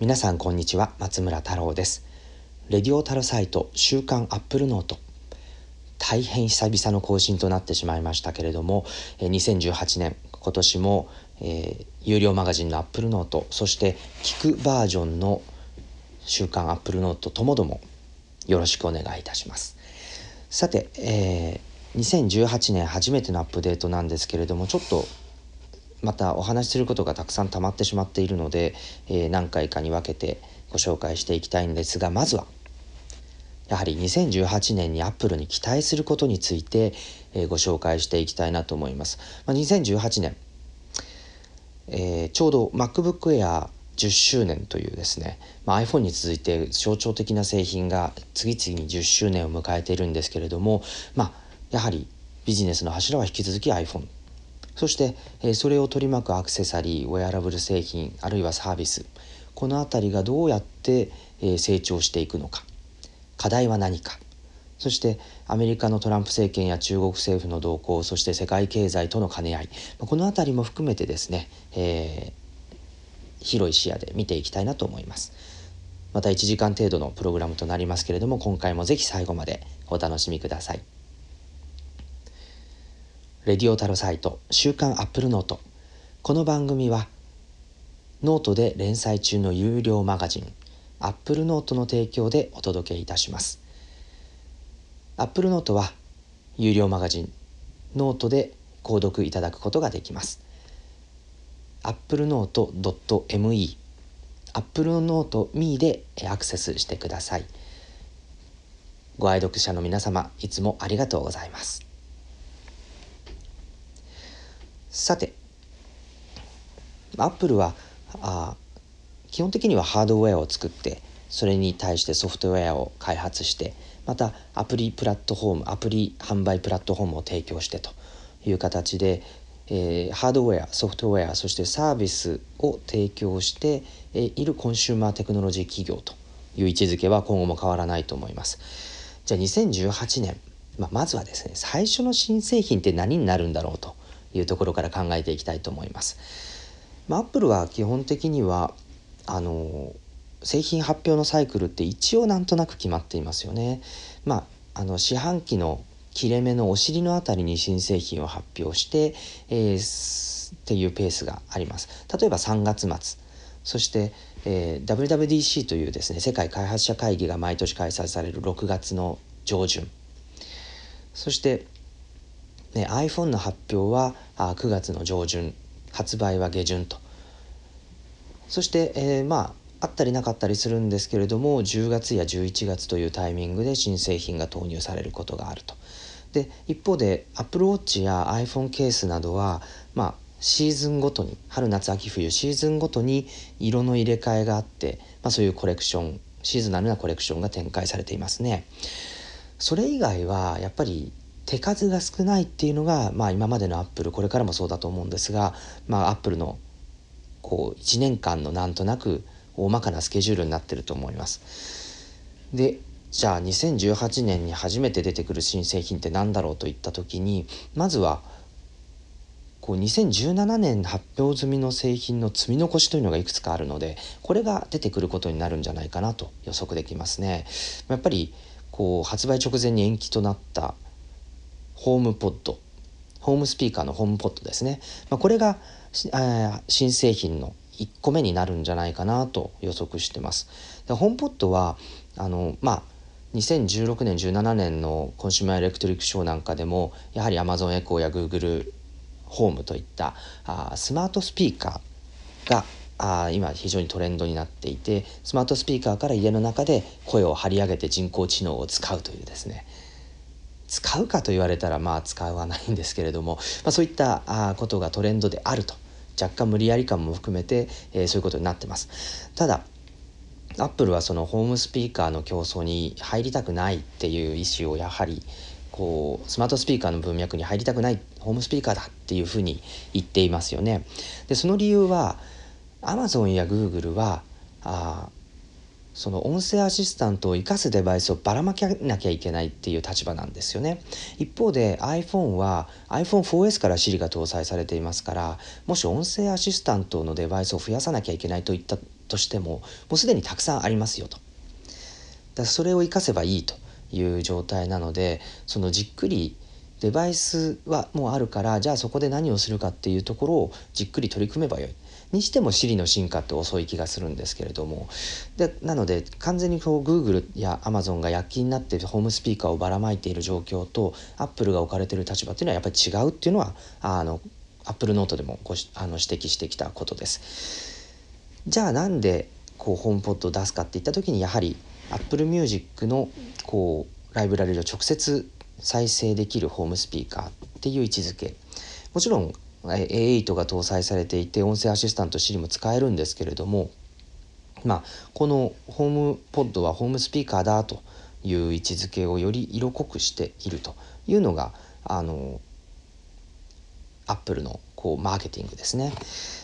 皆さんこんにちは松村太郎です。レディオタルサイト週刊アップルノート。大変久々の更新となってしまいましたけれども2018年今年も、えー、有料マガジンのアップルノートそして聞くバージョンの週刊アップルノートともどもよろしくお願いいたします。さて、えー、2018年初めてのアップデートなんですけれどもちょっとまたお話しすることがたくさん溜まってしまっているので、えー、何回かに分けてご紹介していきたいんですがまずはやはり2018年にアップルに期待することについて、えー、ご紹介していきたいなと思います。まあ、2018年、えー、ちょうど MacBook Air 10周年というですね、まあ、iPhone に続いて象徴的な製品が次々に10周年を迎えているんですけれども、まあ、やはりビジネスの柱は引き続き iPhone そして、えそれを取り巻くアクセサリーウェアラブル製品あるいはサービス。この辺りがどうやって、え成長していくのか。課題は何か。そしてアメリカのトランプ政権や中国政府の動向そして世界経済との兼ね合い。この辺りも含めてですね、えー、広い視野で見ていきたいなと思います。また1時間程度のプログラムとなりますけれども今回もぜひ最後までお楽しみください。レディオタルサイト週刊アップルノート。この番組はノートで連載中の有料マガジンアップルノートの提供でお届けいたします。アップルノートは有料マガジンノートで購読いただくことができます。 applenote.me applenote.me でアクセスしてください。ご愛読者の皆様いつもありがとうございます。さてアップルはあ基本的にはハードウェアを作ってそれに対してソフトウェアを開発してまたアプリプラットフォームアプリ販売プラットフォームを提供してという形で、えー、ハードウェアソフトウェアそしてサービスを提供しているコンシューマーテクノロジー企業という位置づけは今後も変わらないと思います。じゃあ2018年、まあ、まずはですね最初の新製品って何になるんだろうというところから考えていきたいと思います。まあ、アップルは基本的にはあの製品発表のサイクルって一応なんとなく決まっていますよね。まあ、あの四半期の切れ目のお尻のあたりに新製品を発表して、えー、っていうペースがあります。例えば3月末そして、えー、WWDC というですね世界開発者会議が毎年開催される6月の上旬そしてね、iPhone の発表はあ9月の上旬発売は下旬とそして、えー、まああったりなかったりするんですけれども10月や11月というタイミングで新製品が投入されることがあると。で一方で Apple Watch や iPhone ケースなどは、まあ、シーズンごとに春夏秋冬シーズンごとに色の入れ替えがあって、まあ、そういうコレクションシーズナルなコレクションが展開されていますね。それ以外はやっぱり手数が少ないっていうのが、まあ、今までのアップルこれからもそうだと思うんですが、まあ、アップルのこう1年間のなんとなく大まかなスケジュールになってると思います。でじゃあ2018年に初めて出てくる新製品って何だろうといった時にまずはこう2017年発表済みの製品の積み残しというのがいくつかあるのでこれが出てくることになるんじゃないかなと予測できますね。やっぱりこう発売直前に延期となったホームポッドホームスピーカーのホームポッドですね、まあ、これが新製品の1個目になるんじゃないかなと予測してます。でホームポッドはあのまあ2016年17年のコンシューマーエレクトリックショーなんかでもやはり Amazon エコーや Google ホームといったあスマートスピーカーがあ今非常にトレンドになっていてスマートスピーカーから家の中で声を張り上げて人工知能を使うというですね。使うかと言われたらまあ使わないんですけれども、まあ、そういったあことがトレンドであると若干無理やり感も含めて、えー、そういうことになってます。ただアップルはそのホームスピーカーの競争に入りたくないっていう意思をやはりこうスマートスピーカーの文脈に入りたくないホームスピーカーだっていうふうに言っていますよね。でその理由はアマゾンやグーグルはあその音声アシスタントを生かすデバイスをばらまきなきゃいけないっていう立場なんですよね。一方で iPhone は iPhone4S から Siri が搭載されていますからもし音声アシスタントのデバイスを増やさなきゃいけないといったとしてももうすでにたくさんありますよと。だそれを活かせばいいという状態なのでそのじっくりデバイスはもうあるからじゃあそこで何をするかっていうところをじっくり取り組めばよい。にしても Siri の進化って遅い気がするんですけれどもでなので完全にこう Google や Amazon が躍起になってホームスピーカーをばらまいている状況と Apple が置かれている立場っていうのはやっぱり違うっていうのはあの Apple ノートでもごあの指摘してきたことです。じゃあなんでこうホームポッドを出すかっていった時にやはり Apple Music のこうライブラリを直接再生できるホームスピーカーっていう位置づけもちろん A8 が搭載されていて音声アシスタント Siri も使えるんですけれどもまあこのホームポッドはホームスピーカーだという位置づけをより色濃くしているというのがあのアップルのこうマーケティングですね。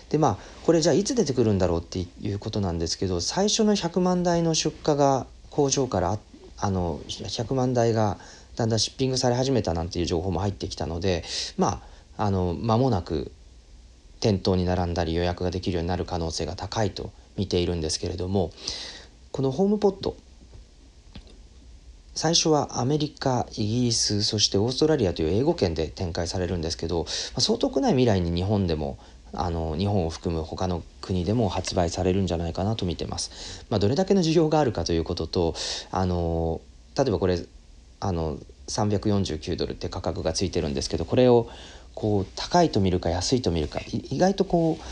でまあこれじゃあいつ出てくるんだろうっていうことなんですけど最初の100万台の出荷が工場からあの100万台がだんだんシッピングされ始めたなんていう情報も入ってきたのでまああの間もなく店頭に並んだり予約ができるようになる可能性が高いと見ているんですけれどもこのホームポット最初はアメリカイギリスそしてオーストラリアという英語圏で展開されるんですけど、まあ、そう遠くない未来に日本でもあの日本を含む他の国でも発売されるんじゃないかなと見てます。まあ、どれだけの需要があるかということとあの例えばこれあの349ドルって価格がついてるんですけどこれをこう高いと見るか安いと見るか意外とこう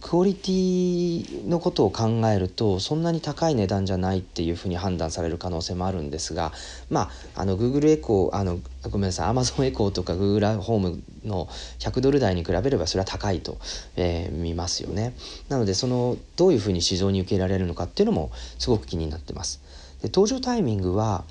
クオリティのことを考えるとそんなに高い値段じゃないっていうふうに判断される可能性もあるんですがまああの Google エコーあのごめんなさい Amazon エコーとか Google ホームの100ドル台に比べればそれは高いと、えー、見ますよね。なのでそのどういうふうに市場に受けられるのかっていうのもすごく気になってます。で登場タイミングは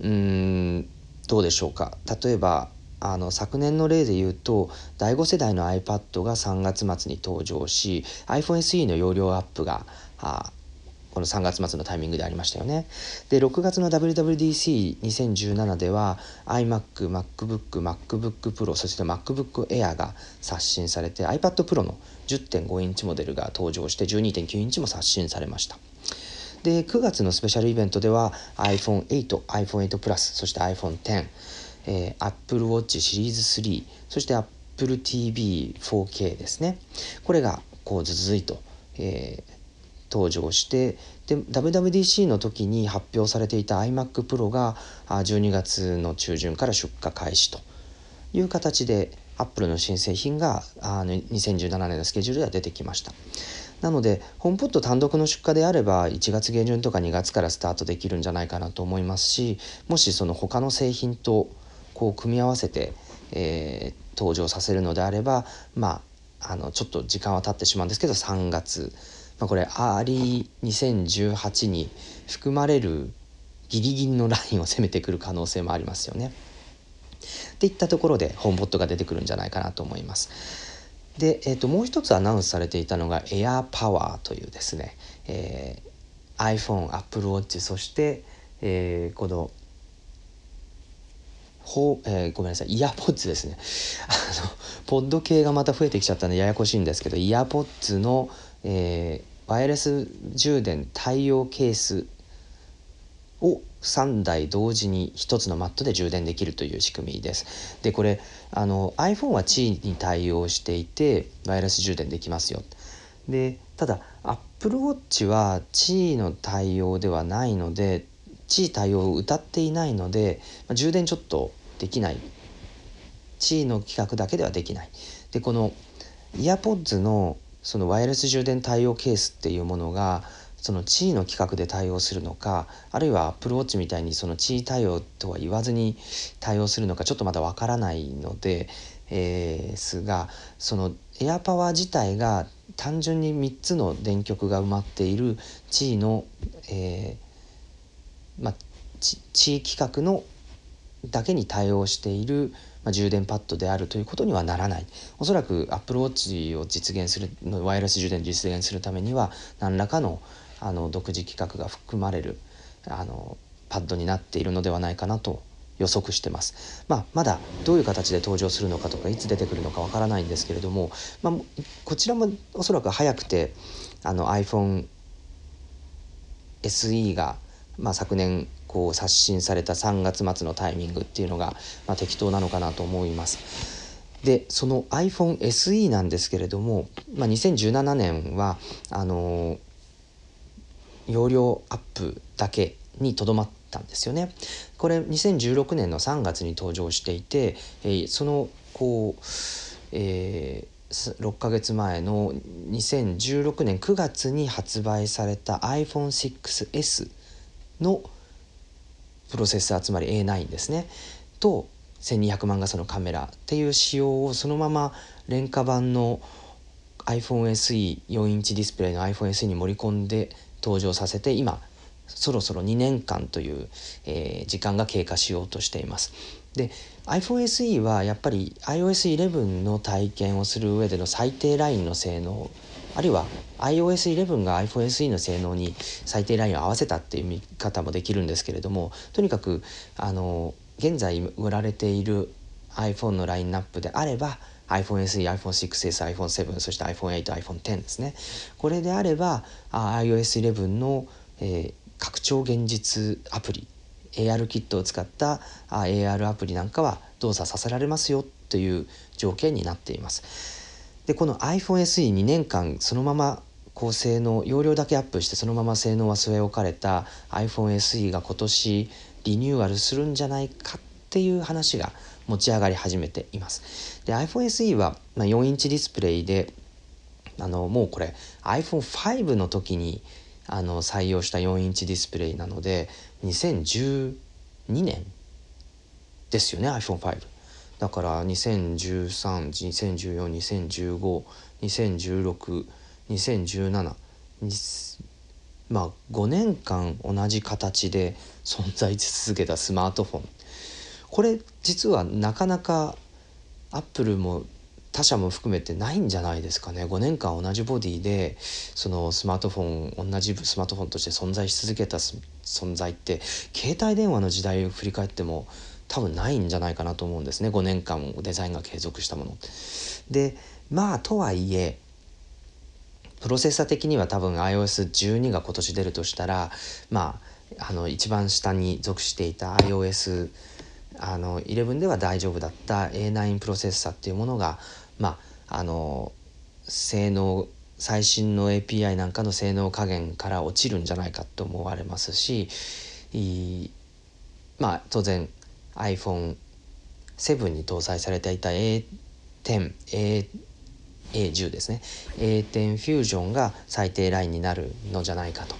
うんどうでしょうか。例えばあの昨年の例で言うと第5世代の iPad が3月末に登場し iPhone SE の容量アップがあこの3月末のタイミングでありましたよね。で6月の WWDC2017 では iMac、MacBook、MacBook Pro そして MacBook Air が刷新されて iPad Pro の10.5インチモデルが登場して12.9インチも刷新されました。で9月のスペシャルイベントでは iPhone8、iPhone8 Plus そして iPhone10 えー、Apple Watch シリーズ3そして Apple TV4K ですねこれがこう続々と、えー、登場してで WWDC の時に発表されていた iMac Pro が12月の中旬から出荷開始という形でアップルの新製品があの2017年のスケジュールでは出てきました。なのでホームポット単独の出荷であれば1月下旬とか2月からスタートできるんじゃないかなと思いますしもしその他の製品とこう組み合わせて、えー、登場させるのであればまああのちょっと時間は経ってしまうんですけど3月、まあ、これ Early 2018に含まれるギリギリのラインを攻めてくる可能性もありますよね。っていったところでホームポッドが出てくるんじゃないかなと思います。で、えー、ともう一つアナウンスされていたのが Air Power というですね、えー、iPhone、Apple Watch そして、えー、このほえー、ごめんなさいイヤポッツですねあのポッド系がまた増えてきちゃったんでややこしいんですけどイヤポッツの、えー、ワイヤレス充電対応ケースを3台同時に1つのマットで充電できるという仕組みです。でこれあの iPhone は Qi に対応していてワイヤレス充電できますよ。でただ Apple Watch は Qi の対応ではないので地位対応を謳っていないので、まあ、充電ちょっとできない。地位の規格だけではできない。でこのイヤポッズのそのワイヤレス充電対応ケースっていうものがその地位の規格で対応するのかあるいは Apple Watch みたいにその地位対応とは言わずに対応するのかちょっとまだわからないので、えー、すがそのエアパワー自体が単純に3つの電極が埋まっている地位の、えーまあ、地域格のだけに対応している、まあ、充電パッドであるということにはならない。おそらく Apple Watch を実現するワイヤレス充電を実現するためには何らかのあの独自規格が含まれるあのパッドになっているのではないかなと予測してます、まあ、まだどういう形で登場するのかとかいつ出てくるのかわからないんですけれども、まあ、こちらもおそらく早くてあの iPhone SE が、まあ、昨年こう刷新された3月末のタイミングっていうのが、まあ、適当なのかなと思います。でその iPhone SE なんですけれども、まあ、2017年はあの容量アップだけにとどまったんですよね。これ2016年の3月に登場していて、えー、そのこう、えー、6ヶ月前の2016年9月に発売された iPhone6S のプロセッサーつまり A9 ですねと1200万画素のカメラっていう仕様をそのまま廉価版の iPhone SE4 インチディスプレイの iPhone SE に盛り込んで登場させて今そろそろ2年間という、えー、時間が経過しようとしています。で iPhone SE はやっぱり iOS11 の体験をする上での最低ラインの性能あるいは iOS11 が iPhone SE の性能に最低ラインを合わせたっていう見方もできるんですけれどもとにかくあの現在売られている iPhone のラインナップであれば iPhone SE、iPhone6S、iPhone7 そして iPhone8、iPhone10 ですねこれであれば iOS11 の、えー、拡張現実アプリ AR キットを使った AR アプリなんかは動作させられますよという条件になっています。でこの iPhone SE2 年間そのまま高性能容量だけアップしてそのまま性能は据え置かれた iPhone SE が今年リニューアルするんじゃないかっていう話が持ち上がり始めています。で iPhone SE は、まあ、4インチディスプレイであのもうこれ iPhone5 の時にあの採用した4インチディスプレイなので2012年ですよね iPhone5 だから20132014201520162017まあ5年間同じ形で存在し続けたスマートフォン。これ実はなかなかアップルも他社も含めてないんじゃないですかね。5年間同じボディでそのスマートフォン同じスマートフォンとして存在し続けた存在って携帯電話の時代を振り返っても多分ないんじゃないかなと思うんですね5年間デザインが継続したもの。でまあとはいえプロセッサ的には多分 iOS12 が今年出るとしたらまああの一番下に属していた iOS あの11では大丈夫だった A9 プロセッサっていうものがまああの性能最新の API なんかの性能加減から落ちるんじゃないかと思われますしまあ当然 iPhone7 に搭載されていた A10、A A10 ですね。A10 フュージョンが最低ラインになるのじゃないかと。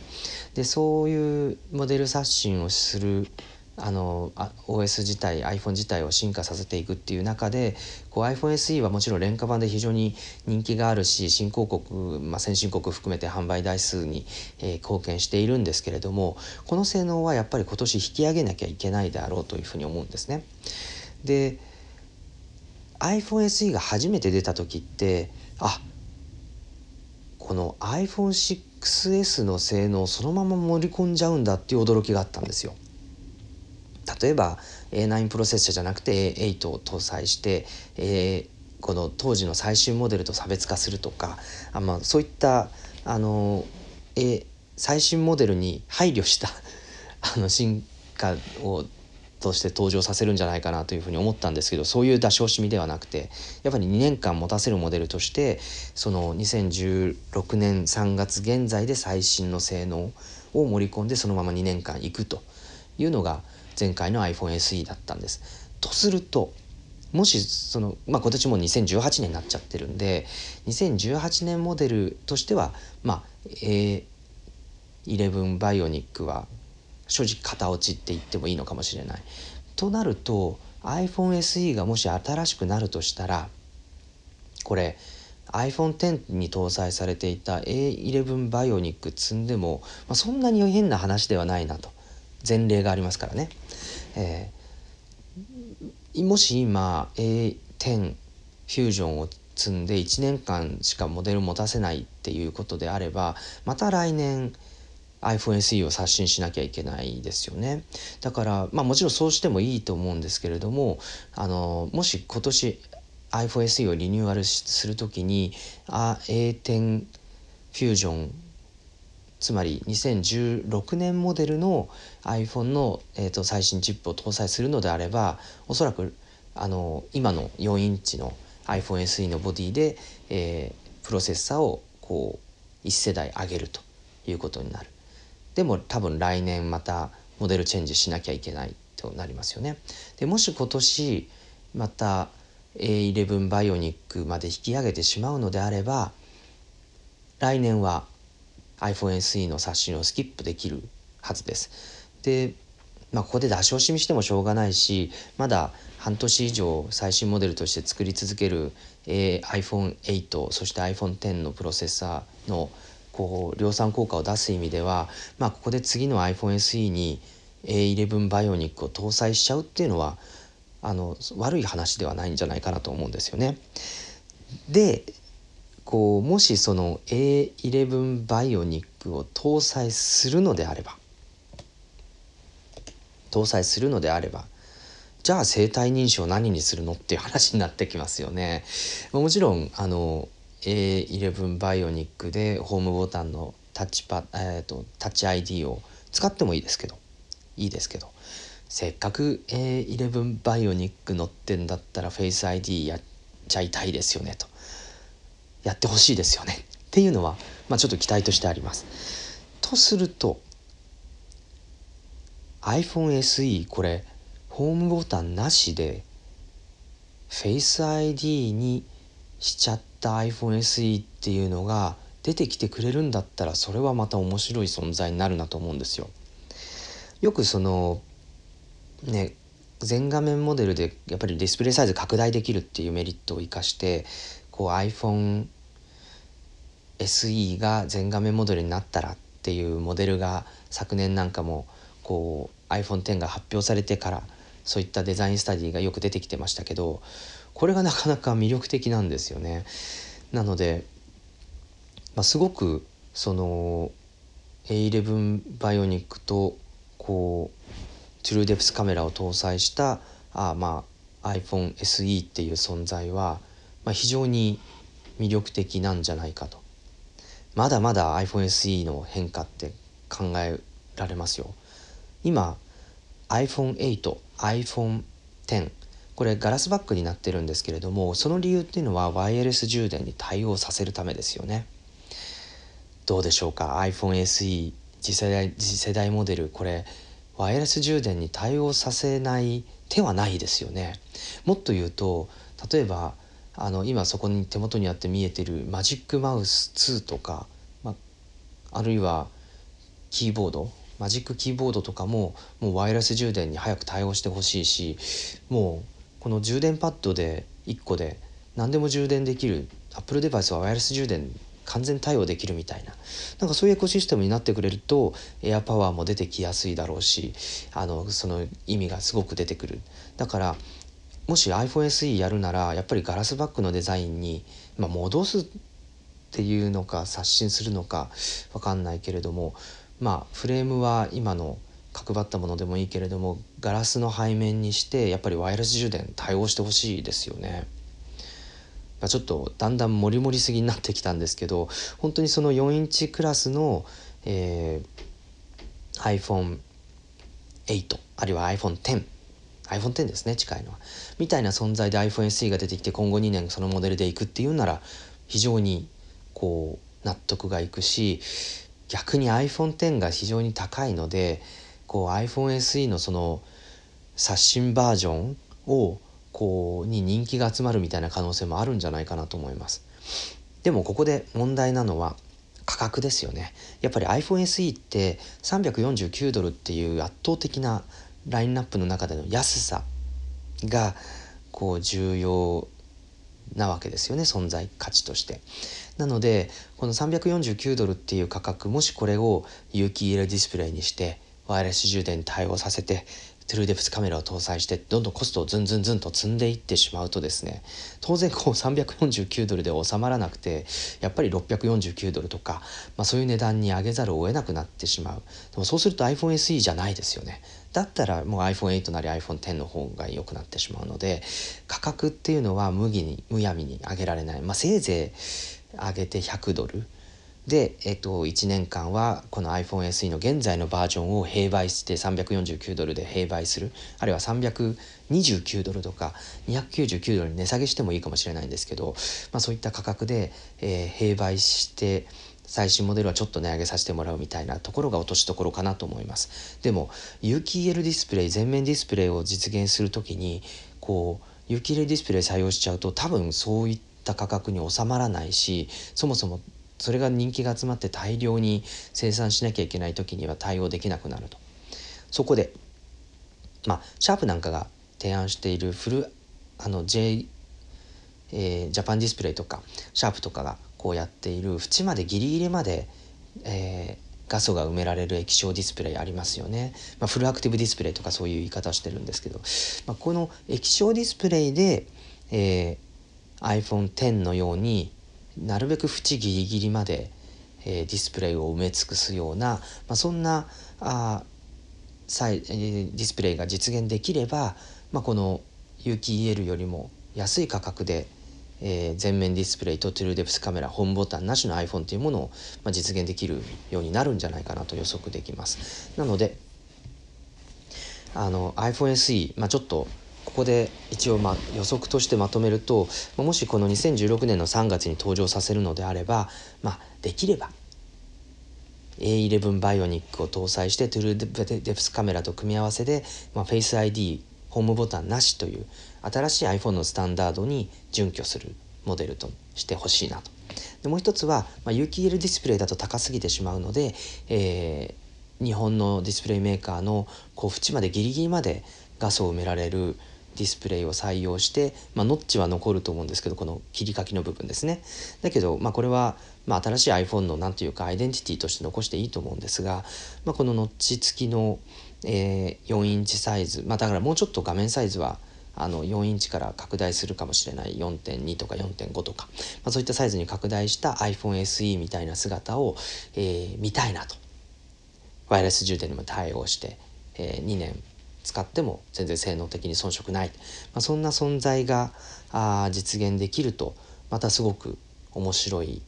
でそういうモデル刷新をするあの OS 自体 iPhone 自体を進化させていくっていう中でこう iPhone SE はもちろん廉価版で非常に人気があるし新興国、まあ、先進国含めて販売台数に、えー、貢献しているんですけれどもこの性能はやっぱり今年引き上げなきゃいけないであろうというふうに思うんですね。で iPhone SE が初めて出た時ってあこの iPhone6S の性能をそのまま盛り込んじゃうんだっていう驚きがあったんですよ。例えば A9 プロセッサーじゃなくて A8 を搭載して、えー、この当時の最新モデルと差別化するとかあ、まあ、そういったあの、えー、最新モデルに配慮した あの進化をとして登場させるんじゃないかなというふうに思ったんですけどそういう出し惜しみではなくてやっぱり2年間持たせるモデルとしてその2016年3月現在で最新の性能を盛り込んでそのまま2年間いくというのが前回の iPhone SE だったんです。とするともしその、まあ、今年も2018年になっちゃってるんで2018年モデルとしてはまあ A11 バイオニックは正直型落ちって言ってもいいのかもしれない。となると iPhone SE がもし新しくなるとしたらこれ iPhone X に搭載されていた A11 バイオニック積んでも、まあ、そんなに変な話ではないなと前例がありますからね。えー、もし今 A10 フュージョンを積んで1年間しかモデル持たせないっていうことであればまた来年 iPhone SE を刷新しなきゃいけないですよねだからまあもちろんそうしてもいいと思うんですけれどもあのもし今年 iPhone SE をリニューアルする時にあ A10 フュージョンつまり2016年モデルの iPhone の、えーと、最新チップを搭載するのであればおそらくあの今の4インチの iPhone SE のボディで、えー、プロセッサーをこう1世代上げるということになる。でも多分来年またモデルチェンジしなきゃいけないとなりますよね。でもし今年また A11 バイオニックまで引き上げてしまうのであれば来年は iPhone SE の刷新をスキップできるはずです。で、まあ、ここで出し惜しみしてもしょうがないしまだ半年以上最新モデルとして作り続ける、えー、iPhone8 そして iPhone10 のプロセッサーのこう量産効果を出す意味では、まあ、ここで次の iPhone SE に A11 バイオニックを搭載しちゃうっていうのはあの悪い話ではないんじゃないかなと思うんですよね。でこうもしその A11 バイオニックを搭載するのであれば搭載するのであればじゃあ生体認証何にするのっていう話になってきますよね。もちろんあの A11 バイオニックでホームボタンのタッチパ、えーと、タッチ ID を使ってもいいですけどいいですけどせっかく A11 バイオニック乗ってんだったらフェイス ID やっちゃいたいですよねとやってほしいですよねっていうのは、まあ、ちょっと期待としてあります。とすると iPhone SE これホームボタンなしで Face ID にしちゃった iPhone SE っていうのが出てきてくれるんだったらそれはまた面白い存在になるなと思うんですよ。よくそのね全画面モデルでやっぱりディスプレイサイズ拡大できるっていうメリットを生かしてこう iPhone SE が全画面モデルになったらっていうモデルが昨年なんかもこう iPhone10 が発表されてからそういったデザインスタディがよく出てきてましたけどこれがなかなか魅力的なんですよね。なので、まあ、すごくその A11 バイオニックとこうトゥルーデプスカメラを搭載したあまあ iPhone SE っていう存在は、まあ、非常に魅力的なんじゃないかとまだまだ iPhone SE の変化って考えられますよ。今 iPhone8、iPhone10 これガラスバッグになってるんですけれどもその理由っていうのはワイヤレス充電に対応させるためですよね。どうでしょうか？iPhone SE 次世代次世代モデルこれワイヤレス充電に対応させない手はないですよね。もっと言うと例えばあの今そこに手元にあって見えてるマジックマウス2とか、まあるいはキーボードマジックキーボードとかももうワイヤレス充電に早く対応してほしいしもうこの充電パッドで1個で何でも充電できる Apple デバイスはワイヤレス充電完全対応できるみたいななんかそういうエコシステムになってくれるとエアパワーも出てきやすいだろうしあのその意味がすごく出てくる。だからもし iPhone SE やるならやっぱりガラスバッグのデザインに、まあ、戻すっていうのか刷新するのか分かんないけれどもまあフレームは今の角張ったものでもいいけれどもガラスの背面にしてやっぱりワイヤレス充電対応してほしいですよね。まあ、ちょっとだんだんモリモリすぎになってきたんですけど本当にその4インチクラスの、えー、iPhone8 あるいは iPhone10 iPhone10 ですね近いのは。みたいな存在で iPhone SE が出てきて今後2年そのモデルでいくっていうなら非常にこう納得がいくし逆に iPhone10 が非常に高いのでこう iPhone SE のその刷新バージョンをこうに人気が集まるみたいな可能性もあるんじゃないかなと思います。でもここで問題なのは価格ですよね。やっぱり iPhone SE って349ドルっていう圧倒的なラインナップの中での安さがこう重要なわけですよね存在価値として。なのでこの349ドルっていう価格もしこれを有機 EL ディスプレイにしてワイヤレス充電に対応させてトゥルーデプスカメラを搭載してどんどんコストをズンズンズンと積んでいってしまうとですね当然こう349ドルで収まらなくてやっぱり649ドルとか、まあ、そういう値段に上げざるを得なくなってしまうでもそうすると iPhone SE じゃないですよねだったらもう iPhone8 なり iPhone10 の方が良くなってしまうので価格っていうのは無にむやみに上げられない、まあ、せいぜい上げて100ドル。で、えっと、1年間はこの iPhone SE の現在のバージョンを併売して349ドルで併売する。あるいは329ドルとか299ドルに値下げしてもいいかもしれないんですけど、まあ、そういった価格で、えー、併売して最新モデルはちょっと値上げさせてもらうみたいなところが落としどころかなと思います。でも有機 EL ディスプレイ全面ディスプレイを実現する時にこう有機 EL ディスプレイ採用しちゃうと多分そういった価格に収まらないしそもそもそれが人気が集まって大量に生産しなきゃいけない時には対応できなくなると。そこでまあシャープなんかが提案しているフルあの J、えー、ジャパンディスプレイとかシャープとかがこうやっている縁までギリギリまで、えー、画素が埋められる液晶ディスプレイありますよね、まあ、フルアクティブディスプレイとかそういう言い方をしてるんですけど、まあ、この液晶ディスプレイで、えー、iPhone X のようになるべく縁ギリギリまで、えー、ディスプレイを埋め尽くすような、まあ、そんなあサイ、えー、ディスプレイが実現できれば、まあ、この有機 EL よりも安い価格で、えー、全面ディスプレイとトゥルーデプスカメラホームボタンなしの iPhone というものを、まあ、実現できるようになるんじゃないかなと予測できます。なのであの iPhone SE、まあ、ちょっとここで一応ま予測としてまとめるともしこの2016年の3月に登場させるのであれば、まあ、できれば A11 バイオニックを搭載してトゥルーデプスカメラと組み合わせで、まあ、Face ID ホームボタンなしという新しい iPhone のスタンダードに準拠するモデルとしてほしいなと。でもう一つは、まあ、有機 EL ディスプレイだと高すぎてしまうので、えー、日本のディスプレイメーカーのこう縁までギリギリまで画素を埋められるディスプレイを採用して、まあ、ノッチは残ると思うんですけどこの切り欠きの部分ですねだけど、まあ、これは、まあ、新しい iPhone の何ていうかアイデンティティとして残していいと思うんですが、まあ、このノッチ付きの、えー、4インチサイズ、まあ、だからもうちょっと画面サイズはあの4インチから拡大するかもしれない4.2とか4.5とか、まあ、そういったサイズに拡大した iPhone SE みたいな姿を、えー、見たいなと。ワイヤレス充電にも対応して、えー、2年使っても全然性能的に遜色ない、まあ、そんな存在があ実現できるとまたすごく面白い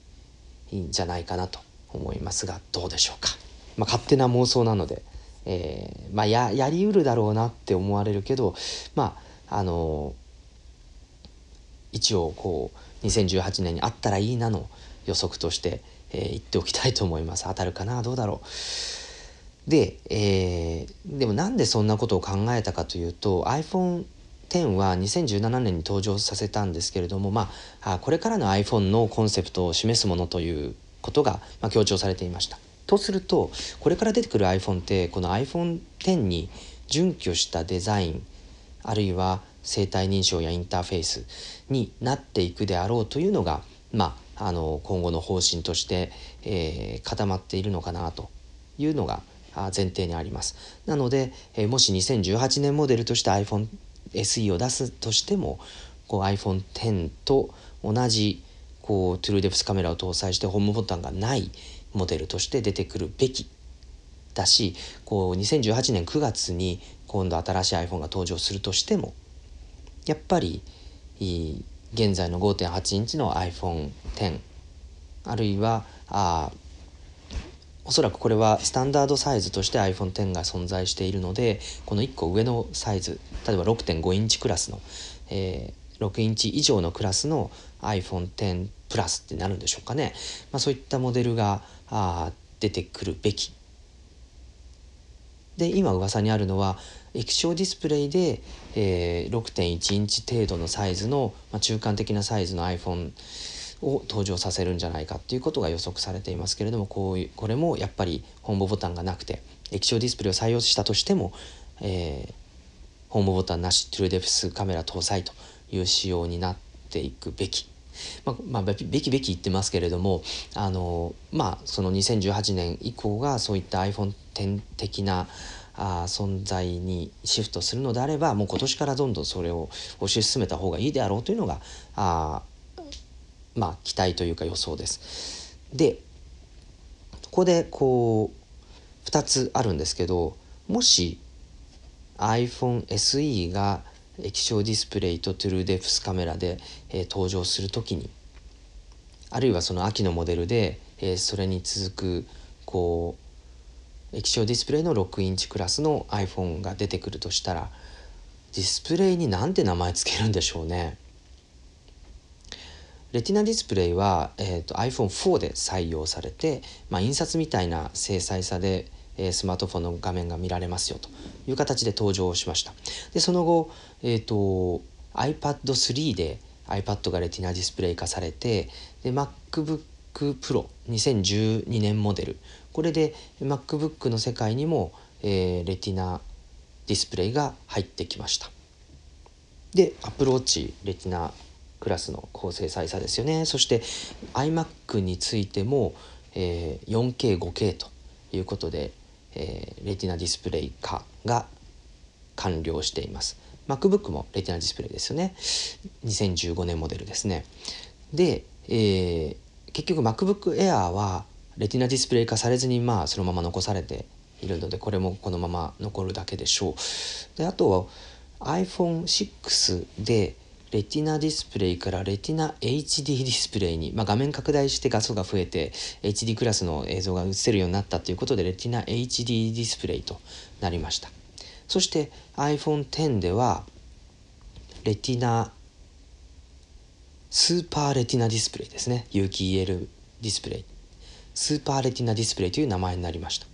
んじゃないかなと思いますがどうでしょうか、まあ、勝手な妄想なので、えー、まあややりうるだろうなって思われるけどまああの一応こう2018年にあったらいいなの予測として、えー、言っておきたいと思います。当たるかな？どうだろう？で、えー、でもなんでそんなことを考えたかというと iPhone X は2017年に登場させたんですけれども、まあ、これからの iPhone のコンセプトを示すものということが、まあ、強調されていました。とするとこれから出てくる iPhone ってこの iPhone X に準拠したデザインあるいは生体認証やインターフェースになっていくであろうというのが、まあ、あの今後の方針として、えー、固まっているのかなというのが前提にあります。なので、えもし2018年モデルとして iPhone SE を出すとしてもこう iPhone X と同じこうトゥルーデプスカメラを搭載してホームボタンがないモデルとして出てくるべきだしこう2018年9月に今度新しい iPhone が登場するとしてもやっぱり現在の5.8インチの iPhone10 あるいはあおそらくこれはスタンダードサイズとして iPhone X が存在しているのでこの1個上のサイズ例えば6.5インチクラスの、えー、6インチ以上のクラスの iPhone X プラスってなるんでしょうかね、まあ、そういったモデルがあ出てくるべき。で今噂にあるのは液晶ディスプレイで、えー、6.1インチ程度のサイズの、まあ、中間的なサイズの iPhone を登場させるんじゃないかっていうことが予測されていますけれどもこういうこれもやっぱりホームボタンがなくて液晶ディスプレイを採用したとしても、えー、ホームボタンなしトゥルーデプスカメラ搭載という仕様になっていくべき。まあ、まあ、べきべき言ってますけれどもあのまあその2018年以降がそういった iPhone10 的なあ存在にシフトするのであればもう今年からどんどんそれを推し進めた方がいいであろうというのがあまあ、期待というか予想です。でここでこう2つあるんですけどもし iPhone SE が液晶ディスプレイとトゥルーデプスカメラで、えー、登場する時にあるいはその秋のモデルで、えー、それに続くこう液晶ディスプレイの6インチクラスの iPhone が出てくるとしたらディスプレイに何て名前つけるんでしょうね。レティナディスプレイは、えーと、iPhone4 で採用されて、まあ、印刷みたいな精細さで、え、スマートフォンの画面が見られますよという形で登場しましたでその後、えーと、iPad3 で iPad がレティナディスプレイ化されてで MacBook Pro2012 年モデルこれで MacBook の世界にも、えー、レティナディスプレイが入ってきました。で Apple Watch レティナクラスの高精細さですよね。そして iMac についても、えー、4K5K ということで、えー、レティナディスプレイ化が完了しています。MacBook もレティナディスプレイですよね。2015年モデルですね。で、えー、結局 MacBook Air はレティナディスプレイ化されずにまあそのまま残されているのでこれもこのまま残るだけでしょう。であとは iPhone6 でレティナディスプレイからレティナ HD ディスプレイに、まあ、画面拡大して画素が増えて HD クラスの映像が映せるようになったということでレティナ HD ディスプレイとなりました。そして iPhone X ではレティナスーパーレティナディスプレイですね。有機 EL ディスプレイ。スーパーレティナディスプレイという名前になりました